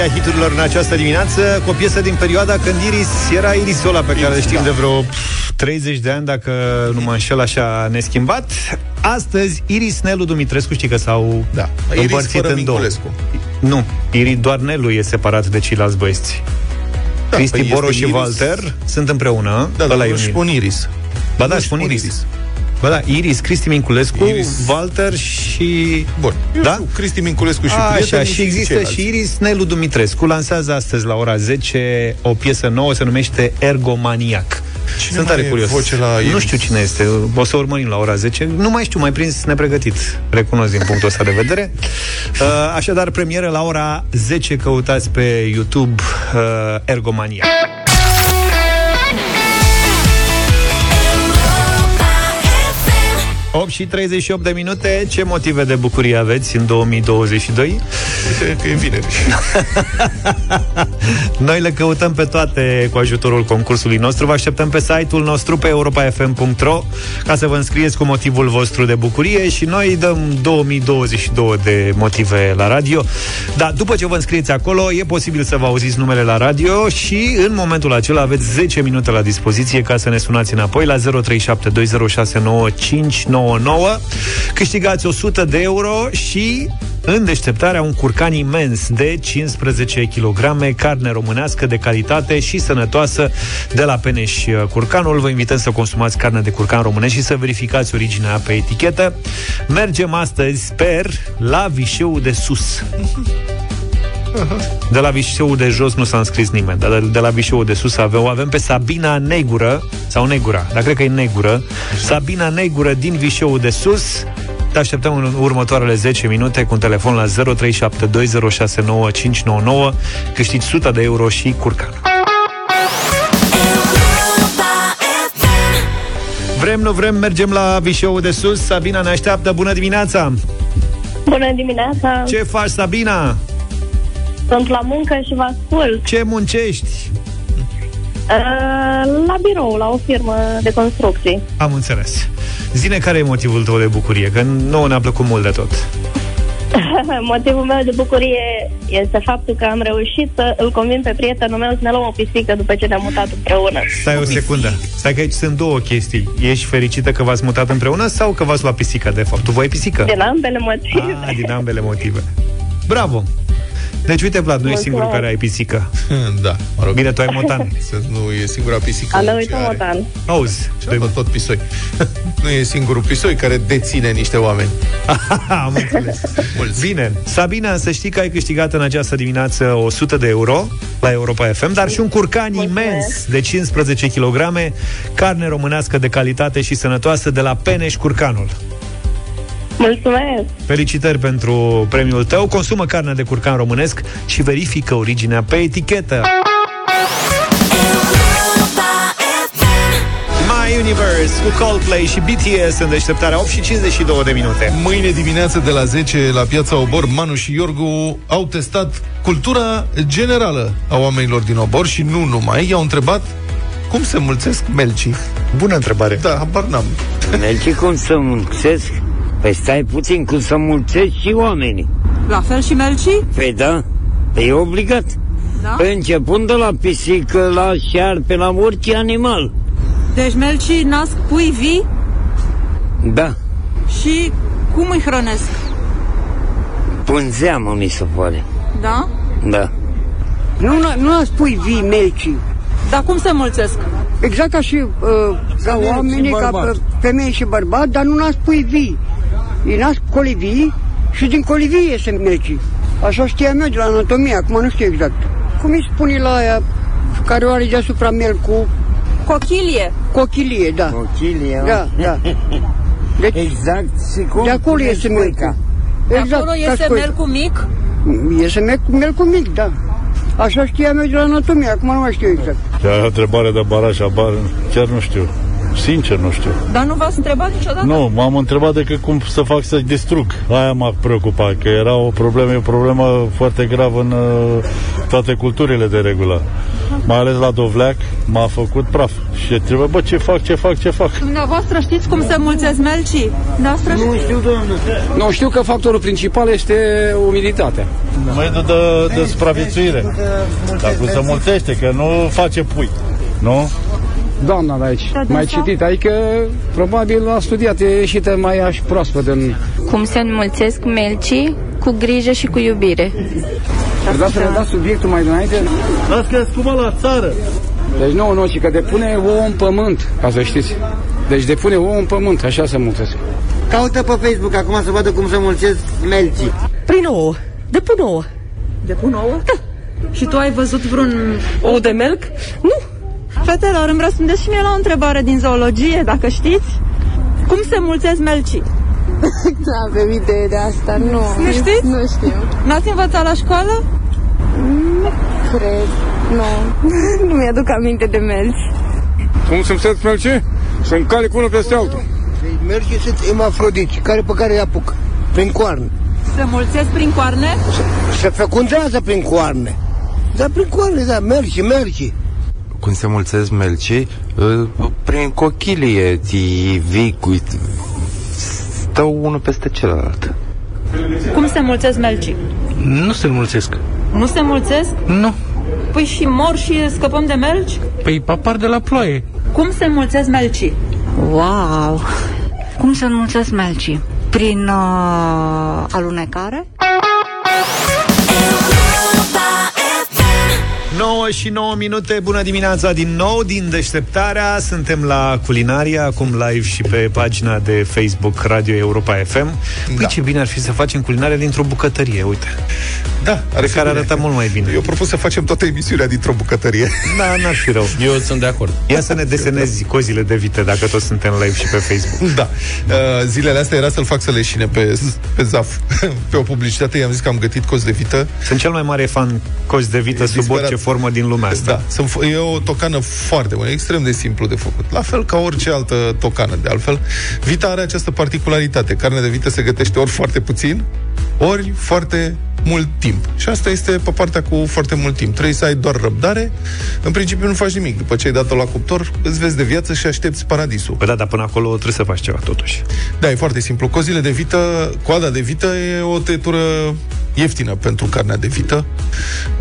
Câștigat bătălia hiturilor în această dimineață cu o piesă din perioada când Iris era Irisul ăla pe care îl știm de vreo pf, 30 de ani, dacă nu mă înșel așa neschimbat. Astăzi, Iris Nelu Dumitrescu, știi că s-au Da. Iris împărțit fără în două. Minculescu. Nu, Iris, doar Nelu e separat de ceilalți băieți. Da, Cristi păi Boro este și Iris. Walter sunt împreună. Da, Ăla dar e nu un spun Iris. Ba da, Nu spun spun Iris. Iris. Ba da, Iris, Cristi Minculescu, Iris. Walter și... Bun. Eu Da? știu, Cristi Minculescu și A, Așa, prietenii și există ceilalți. și Iris Nelu Dumitrescu. Lansează astăzi la ora 10 o piesă nouă, se numește Ergomaniac. Cine Sunt mai tare e curios. voce la Iris? nu știu cine este, o să urmărim la ora 10. Nu mai știu, mai prins nepregătit, recunosc din punctul ăsta de vedere. Uh, așadar, premieră la ora 10, căutați pe YouTube uh, Ergomaniac. 8 și 38 de minute, ce motive de bucurie aveți în 2022? Uite că e vineri. <laughs> Noi le căutăm pe toate cu ajutorul concursului nostru. Vă așteptăm pe site-ul nostru pe europafm.ro ca să vă înscrieți cu motivul vostru de bucurie și noi dăm 2022 de motive la radio. Dar după ce vă înscrieți acolo, e posibil să vă auziți numele la radio și în momentul acela aveți 10 minute la dispoziție ca să ne sunați înapoi la 0372069599. Câștigați 100 de euro și în deșteptarea un curcan imens de 15 kg, carne românească de calitate și sănătoasă de la Peneș Curcanul. Vă invităm să consumați carne de curcan românesc și să verificați originea pe etichetă. Mergem astăzi, sper, la Vișeu de Sus. De la Vișeu de jos nu s-a înscris nimeni, dar de, de la Vișeu de sus avem, o avem pe Sabina Negură, sau Negura, dar cred că e Negură. Sabina Negură din Vișeu de sus. Te așteptăm în următoarele 10 minute cu un telefon la 0372069599. Câștigi 100 de euro și curcan. Vrem, nu vrem, mergem la Vișeu de sus. Sabina ne așteaptă. Bună dimineața! Bună dimineața! Ce faci, Sabina? Sunt la muncă și vă ascult. Ce muncești? Uh, la birou, la o firmă de construcții. Am înțeles. Zine care e motivul tău de bucurie, că nouă ne-a plăcut mult de tot. <laughs> Motivul meu de bucurie este faptul că am reușit să îl convin pe prietenul meu să ne luăm o pisică după ce ne-am mutat împreună. Stai o secundă. Stai că aici sunt două chestii. Ești fericită că v-ați mutat împreună sau că v-ați luat pisica, de fapt? Tu voi pisică? Din ambele motive. Ah, din ambele motive. Bravo! Deci, uite, Vlad, nu ești Mulțumesc. singurul care ai pisică. <laughs> da, mă rog. Bine, tu ai motan. Să <laughs> nu e singura pisică. Am ce uitat are. motan. Auzi, Și avă tot pisoi. <laughs> nu e singurul pisoi care deține niște oameni. am înțeles. Mulți. Bine, Sabina, să știi că ai câștigat în această dimineață 100 de euro la Europa FM, dar și un curcan imens de 15 kg, carne românească de calitate și sănătoasă de la Peneș Curcanul. Mulțumesc! Felicitări pentru premiul tău. Consumă carne de curcan românesc și verifică originea pe etichetă. My Universe cu Coldplay și BTS în deșteptarea 8 și 52 de minute. Mâine dimineață de la 10 la Piața Obor, Manu și Iorgu au testat cultura generală a oamenilor din Obor și nu numai. I-au întrebat cum se mulțesc melcii. Bună întrebare. Da, habar n-am. Merge cum să mulțesc? Păi stai puțin, cum să mulțesc și oamenii. La fel și melcii? Păi da, e obligat. Da? Păi începând de la pisică, la șarpe, la orice animal. Deci melcii nasc pui vii Da, și cum îi hrănesc? pânzeamă mi se pare. Da? Da. Nu, nu las pui vii melcii. Dar cum se mulțesc? Exact ca și uh, ca oamenii, ca bărbați. uh, femei și bărbați, dar nu nasc pui vii. Îi nasc colivii și din colivii iese melcii. Așa știam eu de la anatomie, acum nu știu exact. Cum îi spune la aia care o are deasupra melcul? Cochilie. Cochilie, da. Cochilie, Da, da. Deci, Exact, și cum de acolo spune iese scoica. melcul. De Exact, acolo ca iese scoica. melcul mic? Iese melcul, melcul mic, da. Așa știam eu de la anatomie, acum nu mai știu exact. Chiar o întrebare de baraj, abar, chiar nu știu. Sincer nu știu. Dar nu v-ați întrebat niciodată? Nu, m-am întrebat decât cum să fac să distrug. Aia m-a preocupat, că era o problemă, e o problemă foarte gravă în uh, toate culturile de regulă. mai ales la Dovleac, m-a făcut praf. Și trebuie, bă, ce fac, ce fac, ce fac? Dumneavoastră știți cum se mulțesc melcii? Dumneavoastră Nu știu, doamne. Nu, știu că factorul principal este umiditatea. Mediul de, de supraviețuire. Dar cum se mulțește, că nu face pui. Nu? Doamna de aici, mai citit, adică probabil a studiat, e ieșită mai aș proaspăt în... Cum se înmulțesc melcii? Cu grijă și cu iubire. Vreau să ne dați subiectul mai înainte? Las că scumă la țară. Deci nu, nu, ci că depune ouă în pământ, ca să știți. Deci depune ouă în pământ, așa se mulțesc. Caută pe Facebook acum să vadă cum se mulțesc melcii. Prin ouă. Depun ouă. Depun ouă? Da. Și tu ai văzut vreun... Ou de melc? Nu. Fetelor, îmi răspundeți și mie la o întrebare din zoologie, dacă știți. Cum se mulțesc melcii? <laughs> Nu avem idee de asta, nu. Nu știți? Nu știu. N-ați învățat la școală? Nu cred. Nu. <laughs> Nu mi-aduc aminte de melci. Cum se mulțesc melci? Se încalic unul peste altul. Melcii sunt emafrodici, care pe care îi apuc, prin coarne. Se mulțesc prin coarne? Se fecundează prin coarne. Da, prin coarne, da, melci, melci. Cum se mulțesc melcii? Uh, Prin cochilie, ți vii cu... Stau unul peste celălalt. Cum se mulțesc melcii? Nu se mulțesc. Nu se mulțesc? Nu. Păi și mor și scăpăm de melci? Păi apar de la ploaie. Cum se mulțesc melcii? Wow! Cum se înmulțesc melcii? Prin uh, alunecare? 9 și 9 minute, bună dimineața din nou din deșteptarea. Suntem la culinaria, acum live și pe pagina de Facebook Radio Europa FM. Păi Da. ce bine ar fi să facem culinare dintr-o bucătărie, uite. Da, Pe care arăta mult mai bine. Eu propun să facem toată emisiunea dintr-o bucătărie. Da, n-ar fi rău. Eu sunt de acord. Ia să ne desenezi cozile de vite, dacă toți suntem live și pe Facebook. Da. Uh, zilele astea era să-l fac să leșine pe, pe Zaf. <laughs> pe o publicitate i-am zis că am gătit cozi de vită. Sunt cel mai mare fan cozi de vită sub disperat. orice formă din lumea asta. Da, sunt, f- e o tocană foarte bună, extrem de simplu de făcut. La fel ca orice altă tocană, de altfel. Vita are această particularitate. Carne de vită se gătește ori foarte puțin, ori foarte mult timp. Și asta este pe partea cu foarte mult timp. Trebuie să ai doar răbdare. În principiu nu faci nimic. După ce ai dat-o la cuptor, îți vezi de viață și aștepți paradisul. Păi da, dar până acolo trebuie să faci ceva totuși. Da, e foarte simplu. Cozile de vită, coada de vită e o tăietură ieftină pentru carnea de vită.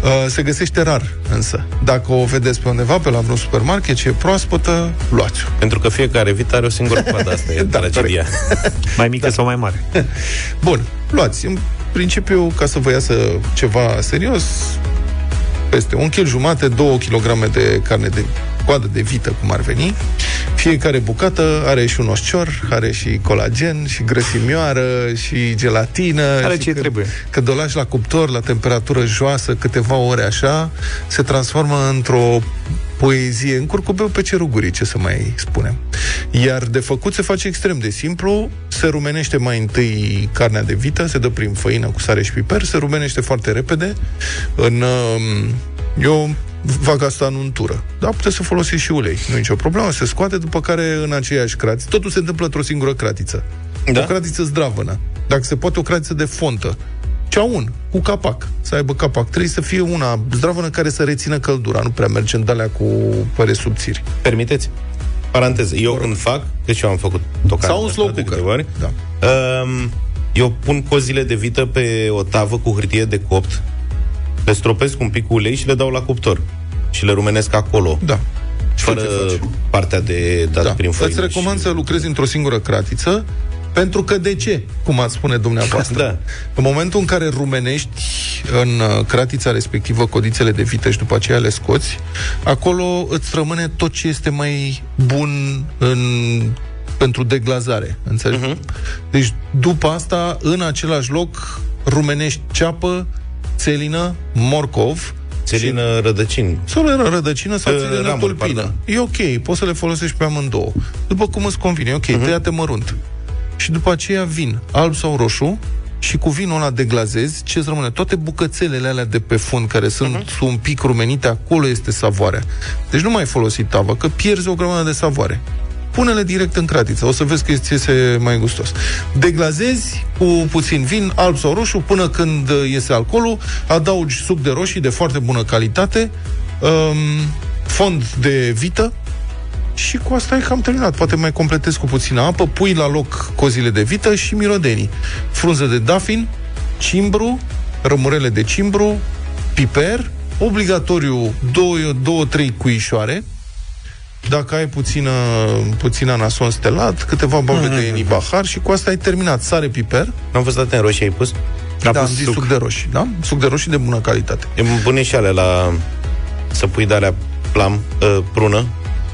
Uh, Se găsește rar, însă. Dacă o vedeți pe undeva, pe la vreun supermarket și e proaspătă, luați-o. Pentru că fiecare vită are o singură coadă, asta e <laughs> da, tragedia. <laughs> Mai mică sau mai mare. Bun, luați. În principiu, ca să vă iasă ceva serios, peste un kg jumate, 2 kg de carne de coadă de vită, cum ar veni. Fiecare bucată are și un oscior, are și colagen, și grăsimioară, și gelatină. Are și ce când, trebuie. Când o lași la cuptor, la temperatură joasă, câteva ore așa, se transformă într-o poezie, în curcubeu pe cerugurii, ce să mai spunem. Iar de făcut se face extrem de simplu, se rumenește mai întâi carnea de vită, se dă prin făină cu sare și piper, se rumenește foarte repede. În, um, eu fac asta în untură. Dar puteți să folosiți și ulei, nu e nicio problemă, se scoate, după care în aceeași cratiță, totul se întâmplă într-o singură cratiță. Da? O cratiță zdravănă. Dacă se poate, o cratiță de fontă. Ceaun, cu capac, să aibă capac. Trebuie să fie una zdravănă care să rețină căldura, nu prea merge în alea cu păre subțiri. Permiteți? Paranteză. Eu când fac, deci eu am făcut tocană. Sau un slow de cooker. câteva ori. Da. Um, eu pun cozile de vită pe o tavă cu hârtie de copt, le stropesc un pic cu ulei și le dau la cuptor. Și le rumenesc acolo. Da. Fără partea de dat Da. prin făină. Îți recomand să lucrezi într-o singură cratiță, pentru că de ce? Cum ați spune dumneavoastră. <laughs> Da. În momentul în care rumenești în uh, cratița respectivă codițele de vită și după aceea le scoți, acolo îți rămâne tot ce este mai bun în pentru deglazare, înțelegi? Mhm. Uh-huh. Deci, după asta, în același loc, rumenești ceapă, țelină, morcov, Țelină rădăcini. sau le rădăcină sau Uh, țelină ramuri, tulpină. pardon. E ok, poți să le folosești pe amândouă. După cum îți convine, e ok, Mhm. uh-huh. tăiate mărunt. Și după aceea vin, alb sau roșu, și cu vinul ăla deglazezi, ce îți rămâne? Toate bucățelele alea de pe fund, care sunt uh-huh. un pic rumenite, acolo este savoarea. Deci nu mai folosi tavă, că pierzi o grămadă de savoare. Pune-le direct în cratiță, o să vezi că îți iese mai gustos. Deglazezi cu puțin vin, alb sau roșu, până când uh, iese alcoolul, adaugi suc de roșii de foarte bună calitate, um, fond de vită și cu asta e cam terminat. Poate mai completez cu puțină apă, pui la loc cozile de vită și mirodenii. Frunză de dafin, cimbru, rămurele de cimbru, piper, obligatoriu 2-3 cuișoare, dacă ai puțină, puțin anason stelat, câteva bobe de nibahar și cu asta ai terminat. Sare, piper. Am văzut atâtea roșii ai pus? Da, am zis suc. suc de roșii, da? Suc de roșii de bună calitate. E bune și ale la... Să pui de alea plam, uh, prună,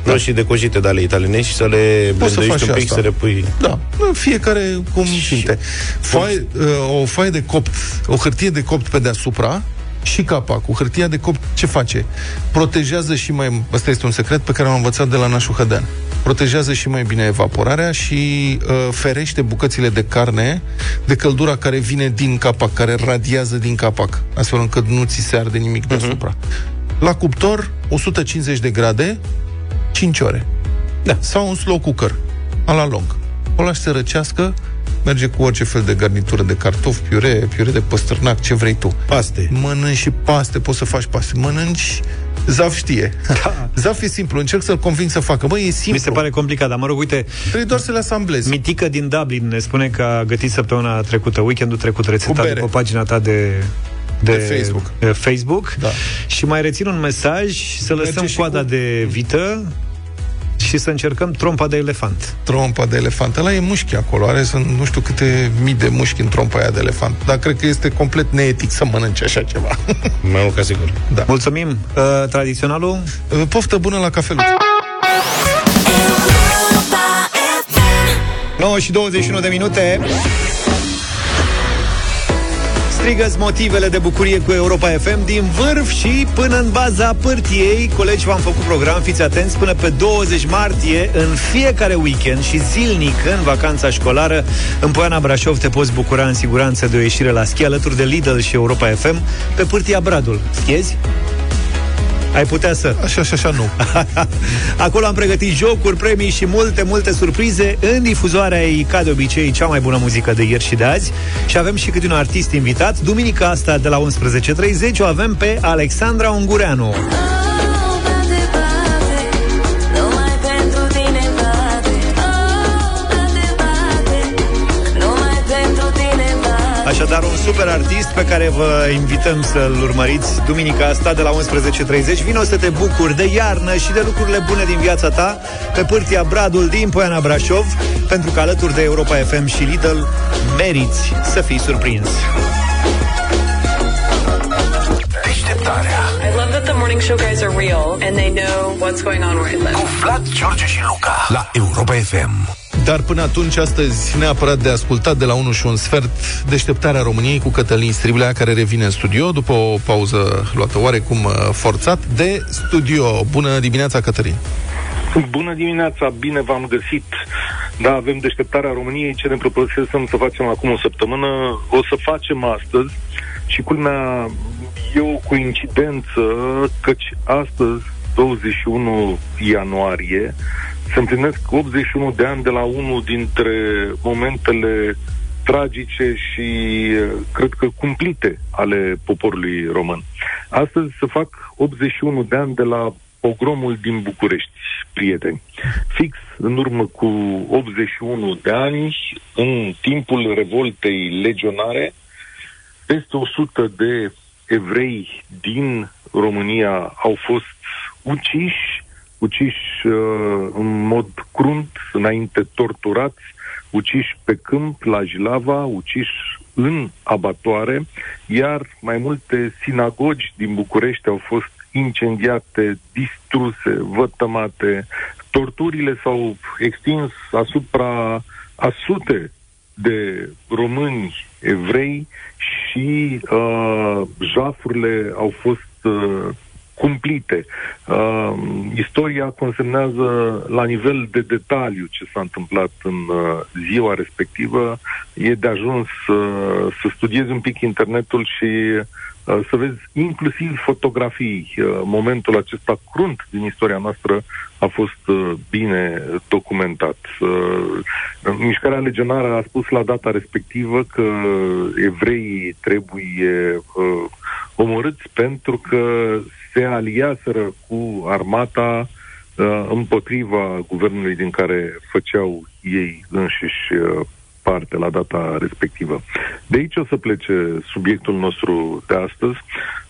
da. roșii de cojite de ale italienești și să le blenduiești un pic, asta. să le pui... Da, fiecare cum simte. Foaie, uh, o foaie de copt, o hârtie de copt pe deasupra, și capacul. Hârtia de copt ce face? Protejează și mai... Asta este un secret pe care am învățat de la Nașu Hădean. Protejează și mai bine evaporarea și uh, ferește bucățile de carne de căldura care vine din capac, care radiază din capac, astfel încât nu ți se arde nimic deasupra. La cuptor, 150 de grade, 5 ore. Da. Sau un slow cooker, a la lung. O lași să răcească, merge cu orice fel de garnitură de cartofi, piure, piure de păstărnac, ce vrei tu. Paste. Mănânci și paste, poți să faci paste. Mănânci Zaf știe. Da. <laughs> Zaf e simplu, încerc să-l conving să facă. Băi, e simplu. Mi se pare complicat, dar mă rog, uite... Trebuie doar să le asamblezi. Mitică din Dublin ne spune că a gătit săptămâna trecută, weekendul trecut, rețeta bere. pe pagina ta de de, De Facebook. de Facebook. Da. Și mai rețin un mesaj să Merge lăsăm și coada cu- de vită și să încercăm trompa de elefant. Trompa de elefant. Ăla e mușchi acolo. Are sunt nu știu câte mii de mușchi în trompa aia de elefant. Dar cred că este complet neetic să mănânci așa ceva. <laughs> Mai mult ca sigur. Da. Mulțumim. Uh, tradiționalul? Uh, Poftă bună la cafeluță. 9 și 21 de minute. Strigă motivele de bucurie cu Europa FM din vârf și până în baza pârtiei. Colegi, v-am făcut program, fiți atenți, până pe 20 martie, în fiecare weekend și zilnic în vacanța școlară, în Poiana Brașov te poți bucura în siguranță de o ieșire la schi alături de Lidl și Europa FM pe pârtia Bradul. Schiezi? Ai putea să. Așa și așa nu. <laughs> Acolo am pregătit jocuri, premii și multe, multe surprize. În difuzoarea ei, ca de obicei, cea mai bună muzică de ieri și de azi. Și avem și câte un artist invitat. Duminica asta, de la 11.30, o avem pe Alexandra Ungureanu. Numai Așadar, un super artist pe care vă invităm să-l urmăriți duminica asta de la 11.30. Vino să te bucuri de iarnă și de lucrurile bune din viața ta pe pârtia Bradul din Poiana Brașov, pentru că alături de Europa FM și Lidl meriți să fii surprins. Deșteptarea I love that the morning show guys are real and they know what's going on where I live. cu Vlad, George și Luca la Europa FM. Dar până atunci, astăzi, neapărat de ascultat de la 1 și un sfert, deșteptarea României cu Cătălin Striblea, care revine în studio după o pauză luată oarecum uh, forțat de studio. Bună dimineața, Cătălin! Bună dimineața, bine v-am găsit. Da, avem deșteptarea României, ce ne propusesem să facem acum o săptămână, o să facem astăzi și culmea e o coincidență căci astăzi, 21 ianuarie, se împlinesc 81 de ani de la unul dintre momentele tragice și eh, cred că cumplite ale poporului român. Astăzi se fac 81 de ani de la pogromul din București, prieteni. Fix în urmă cu 81 de ani, în timpul revoltei legionare, peste 100 de evrei din România au fost uciși, uciși uh, în mod crunt, înainte torturați, uciși pe câmp, la Jilava, uciși în abatoare, iar mai multe sinagogi din București au fost incendiate, distruse, vătămate. Torturile s-au extins asupra a sute de români evrei și uh, jafurile au fost uh, cumplite. Uh, istoria consemnează la nivel de detaliu ce s-a întâmplat în uh, ziua respectivă. E de ajuns uh, să studiezi un pic internetul și uh, să vezi inclusiv fotografii. Uh, momentul acesta crunt din istoria noastră a fost uh, bine documentat. Mișcarea legionară a spus la data respectivă că evreii trebuie omorâți pentru că se aliaseră cu armata împotriva guvernului din care făceau ei înșiși parte la data respectivă. De aici o să plece subiectul nostru de astăzi,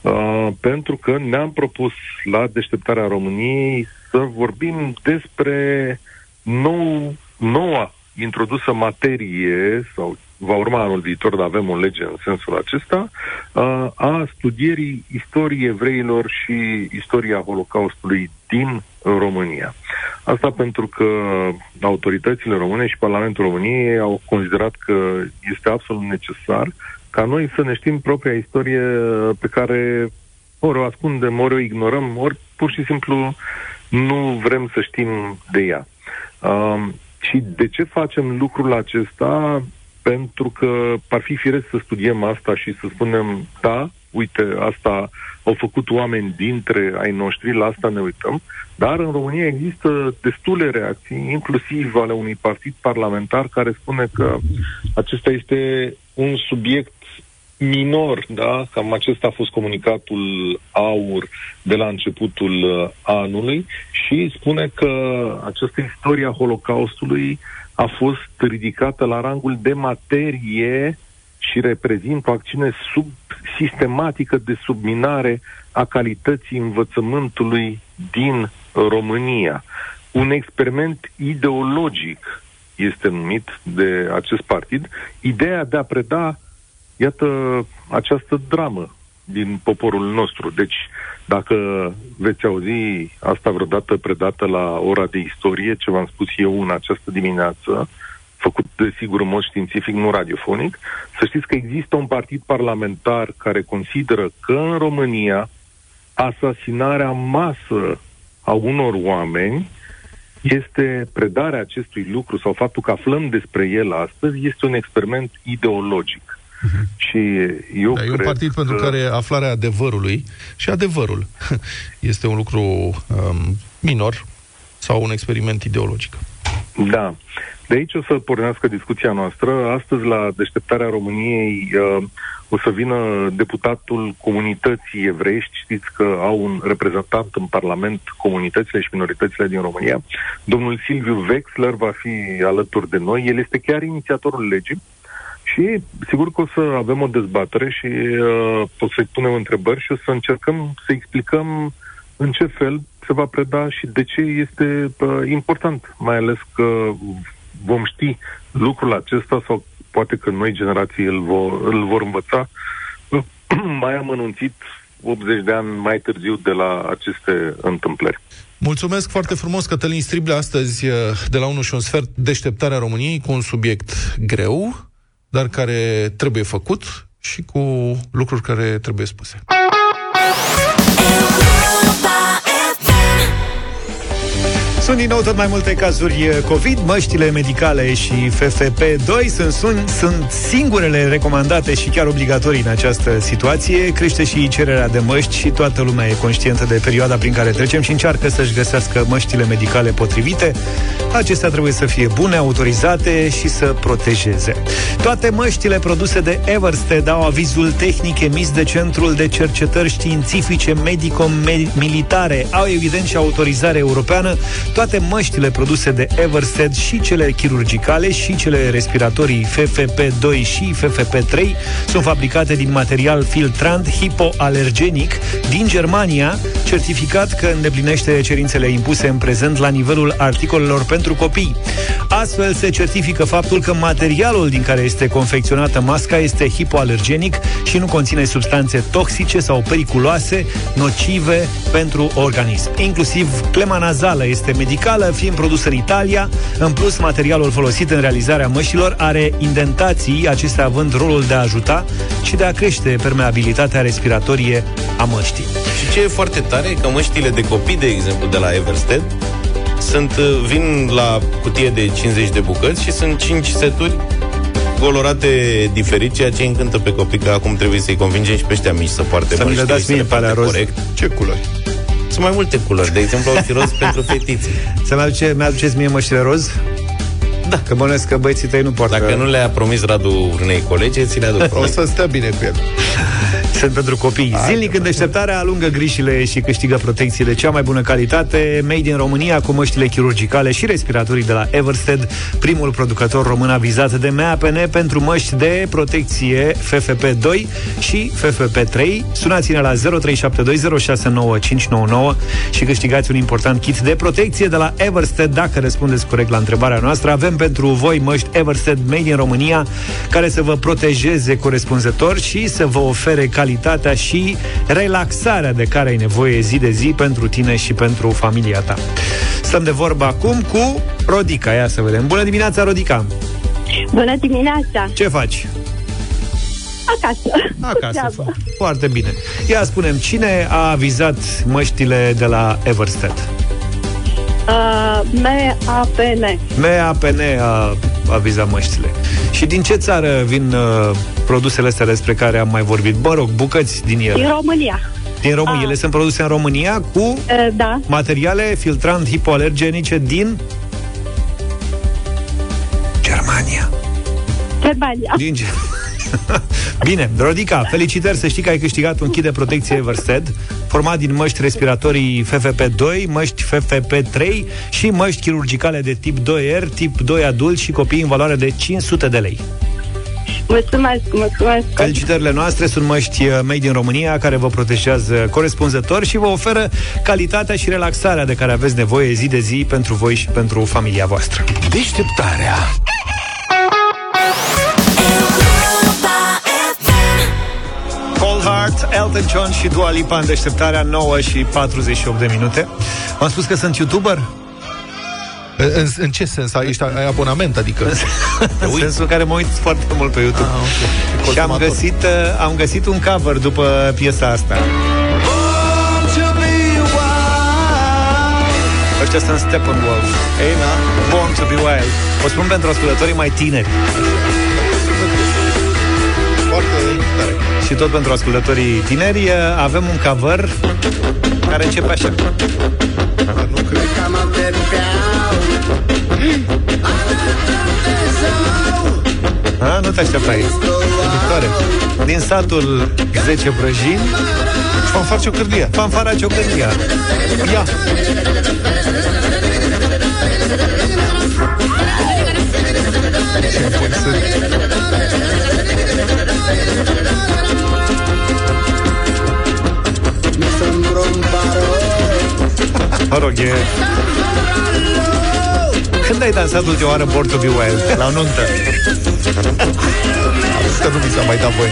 uh, pentru că ne-am propus la deșteptarea României să vorbim despre nou, noua introdusă materie sau va urma anul viitor, dar avem o lege în sensul acesta, uh, a studierii istoriei evreilor și istoria Holocaustului din România. Asta pentru că autoritățile române și Parlamentul României au considerat că este absolut necesar ca noi să ne știm propria istorie pe care ori o ascundem, ori o ignorăm, ori pur și simplu nu vrem să știm de ea. Uh, și de ce facem lucrul acesta? pentru că ar fi firesc să studiem asta și să spunem, da, uite, asta au făcut oameni dintre ai noștri, la asta ne uităm, dar în România există destule reacții, inclusiv ale unui partid parlamentar care spune că acesta este un subiect minor, da? Cam acesta a fost comunicatul aur de la începutul uh, anului și spune că această istorie a Holocaustului uh, a fost ridicată la rangul de materie și reprezintă o acțiune sub, sistematică de subminare a calității învățământului din România. Un experiment ideologic este numit de acest partid, ideea de a preda, iată, această dramă din poporul nostru. Deci, dacă veți auzi asta vreodată predată la ora de istorie, ce v-am spus eu în această dimineață, făcut desigur în mod științific, nu radiofonic, să știți că există un partid parlamentar care consideră că în România asasinarea masă a unor oameni este predarea acestui lucru sau faptul că aflăm despre el astăzi este un experiment ideologic. Uh-huh. Și eu da, cred e un partid că... pentru care aflarea adevărului și adevărul <laughs> este un lucru um, minor sau un experiment ideologic. Da. De aici o să pornească discuția noastră. Astăzi, la deșteptarea României, uh, o să vină deputatul comunității evreiești. Știți că au un reprezentant în Parlament comunitățile și minoritățile din România. Domnul Silviu Wexler va fi alături de noi. El este chiar inițiatorul legii și sigur că o să avem o dezbatere și uh, o să-i punem întrebări și o să încercăm să explicăm în ce fel se va preda și de ce este uh, important, mai ales că vom ști lucrul acesta sau poate că noi generații îl vor, îl vor învăța <clears throat> mai am anunțit 80 de ani mai târziu de la aceste întâmplări. Mulțumesc foarte frumos, Cătălin Strible, astăzi uh, de la 1 și un sfert, deșteptarea României cu un subiect greu, dar care trebuie făcut și cu lucruri care trebuie spuse. Sunt din nou tot mai multe cazuri eh, COVID, măștile medicale și FFP2 sunt, sunt, sunt singurele recomandate și chiar obligatorii în această situație. Crește și cererea de măști și toată lumea e conștientă de perioada prin care trecem și încearcă să-și găsească măștile medicale potrivite. Acestea trebuie să fie bune, autorizate și să protejeze. Toate măștile produse de Eversted au avizul tehnic emis de Centrul de Cercetări Științifice Medico-Militare. Au evident și autorizare europeană toate măștile produse de Eversted și cele chirurgicale și cele respiratorii FFP2 și FFP3 sunt fabricate din material filtrant hipoalergenic din Germania, certificat că îndeplinește cerințele impuse în prezent la nivelul articolelor pentru copii. Astfel se certifică faptul că materialul din care este confecționată masca este hipoalergenic și nu conține substanțe toxice sau periculoase, nocive pentru organism. Inclusiv clema nazală este medicamentă medicală, fiind produs în Italia. În plus, materialul folosit în realizarea mășilor are indentații, acestea având rolul de a ajuta și de a crește permeabilitatea respiratorie a măștii. Și ce e foarte tare că măștile de copii, de exemplu, de la Eversted, sunt, vin la cutie de 50 de bucăți și sunt 5 seturi colorate diferit, ceea ce îi încântă pe copii, că acum trebuie să-i convingem și pe ăștia mici să poarte Să mi le măști, dați să mie le pe alea poarte roz. Corect. Ce culori? Sunt mai multe culori. De exemplu, au și roz <laughs> pentru fetițe. Să-mi aduce, mi-aduceți mie măștile roz? Da. Că bănuiesc că băieții tăi nu poartă. Dacă nu le-a promis Radu unei colege, ți le aduc <laughs> O promis. să stea bine cu el. <laughs> Sunt pentru copii. Hai, Zilnic în deșteptarea alungă grijile și câștigă protecții de cea mai bună calitate, made in România cu măștile chirurgicale și respiratorii de la Eversted, primul producător român avizat de MAPN pentru măști de protecție FFP2 și FFP3. Sunați-ne la 0372069599 și câștigați un important kit de protecție de la Eversted dacă răspundeți corect la întrebarea noastră. Avem pentru voi măști Eversted made in România care să vă protejeze corespunzător și să vă ofere calitatea și relaxarea de care ai nevoie zi de zi pentru tine și pentru familia ta. Stăm de vorbă acum cu Rodica. Ia să vedem. Bună dimineața, Rodica! Bună dimineața! Ce faci? Acasă. Acasă. Treabă. Foarte bine. Ia spunem, cine a avizat măștile de la Eversted? Uh, M-A-P-N. MAPN a avizat măștile. Și din ce țară vin uh, produsele astea despre care am mai vorbit? Mă rog, bucăți din ele. Din România. Din România. Ele sunt produse în România cu Uh, da. materiale filtrant hipoalergenice din Germania. Germania. Din Ge- <laughs> Bine, Rodica, felicitări să știi că ai câștigat un kit de protecție Eversted format din măști respiratorii FFP2, măști FFP3 și măști chirurgicale de tip 2R, tip 2 adult și copii în valoare de 500 de lei. Mulțumesc, mulțumesc. Felicitările noastre sunt măști uh, made din România care vă protejează corespunzător și vă oferă calitatea și relaxarea de care aveți nevoie zi de zi pentru voi și pentru familia voastră. Deșteptarea Cold Heart, Elton John și Dua Lipa în deșteptarea 9 și 48 de minute. V-am spus că sunt YouTuber? În, în, în ce sens? Ai, ești, ai abonament? Adică... În sensul în care mă uit foarte mult pe YouTube. Ah, okay. Și am găsit, uh, am găsit un cover după piesa asta. Ăștia sunt Steppenwolf. Ei, da? Born to be Wild. O spun pentru ascultătorii mai tineri. Foarte tare. Și tot pentru ascultătorii tineri uh, avem un cover care începe așa. Nu cred. A, nu te așteptai. Victoare. Din satul 10 prăjini, Fanfar Ciocârlia. fanfara ciocârlia. Ia! Ce bun sunt. Mă rog, e... Când ai dansat ultima oară Born to be Wild? La o nuntă. Că nu mi s-a mai dat voie.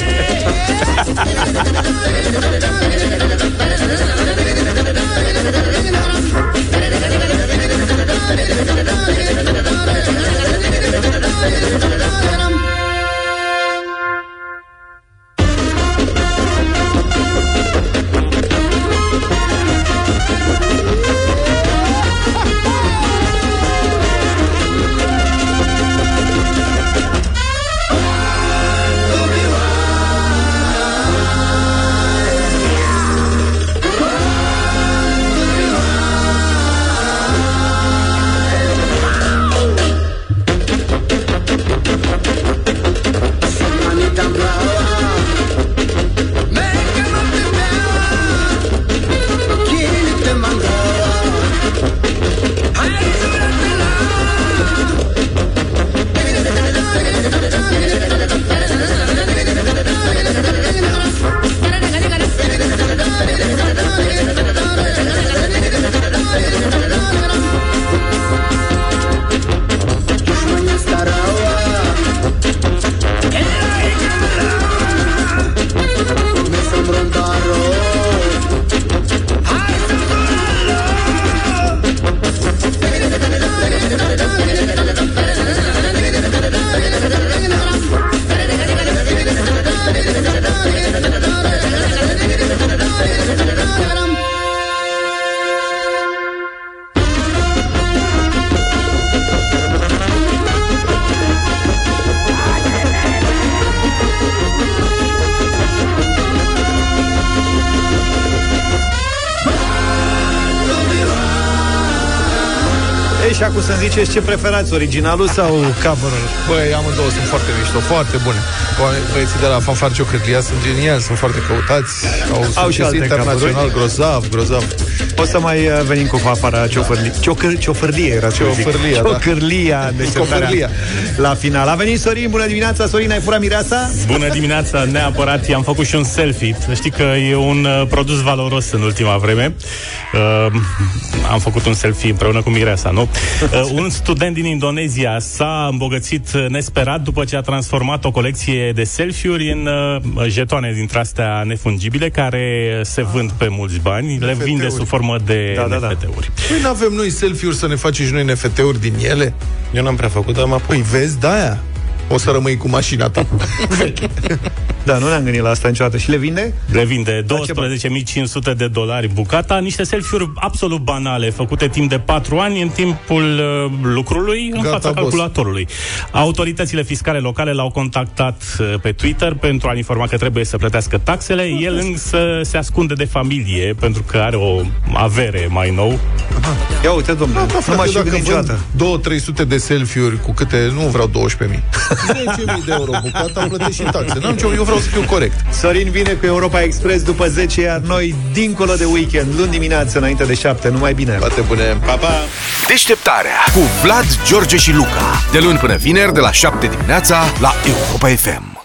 Așa cum să-mi ziceți ce preferați, originalul sau cover-ul? Băi, amândouă sunt foarte mișto, foarte bune. Bă- Băieții de la Fanfar Ciocârlia sunt geniali, sunt foarte căutați. Au, Au au și și alte internațional, cover-uri. grozav, grozav. O să mai uh, venim cu fafara ciofârlie. Ciocăr, ciofârlie era să zic. Ciofârlia, da. Ciocârlia, deșteptarea Ciofârlia. La final. A venit Sorin, bună dimineața, Sorin, ai furat mireasa? Bună dimineața, neapărat i-am făcut și un selfie. Să știi că e un uh, produs valoros în ultima vreme. Uh, am făcut un selfie împreună cu Mireasa, nu? <laughs> Uh, un student din Indonezia s-a îmbogățit uh, nesperat după ce a transformat o colecție de selfie-uri în uh, jetoane dintre astea nefungibile care se vând pe mulți bani. Le vinde NFT-uri. sub formă de Da, da, da. NFT-uri. Păi nu avem noi selfie-uri să ne facem și noi NFT-uri din ele? Eu n-am prea făcut, dar mă Păi vezi, de-aia. O să rămâi cu mașina ta. <laughs> Da, nu ne-am gândit la asta niciodată. Și le vinde? Le vinde 12.500 de dolari bucata, niște selfie-uri absolut banale, făcute timp de 4 ani în timpul uh, lucrului în Gata, fața boss. calculatorului. Autoritățile fiscale locale l-au contactat uh, pe Twitter pentru a-l informa că trebuie să plătească taxele. El însă se ascunde de familie pentru că are o avere mai nou. Ia uite, domnule, Da, nu frate, m-aș fi dacă gândit niciodată. vând 2-300 de selfie-uri cu câte, nu vreau 12.000 <laughs> 10.000 de euro bucata, am plătit și taxe N-am ce, eu vreau să fiu corect Sorin vine cu Europa Express după 10, iar noi, dincolo de weekend, luni dimineață, înainte de 7, numai bine. Toate bune Pa, pa! Deșteptarea cu Vlad, George și Luca. De luni până vineri, de la 7 dimineața, la Europa FM.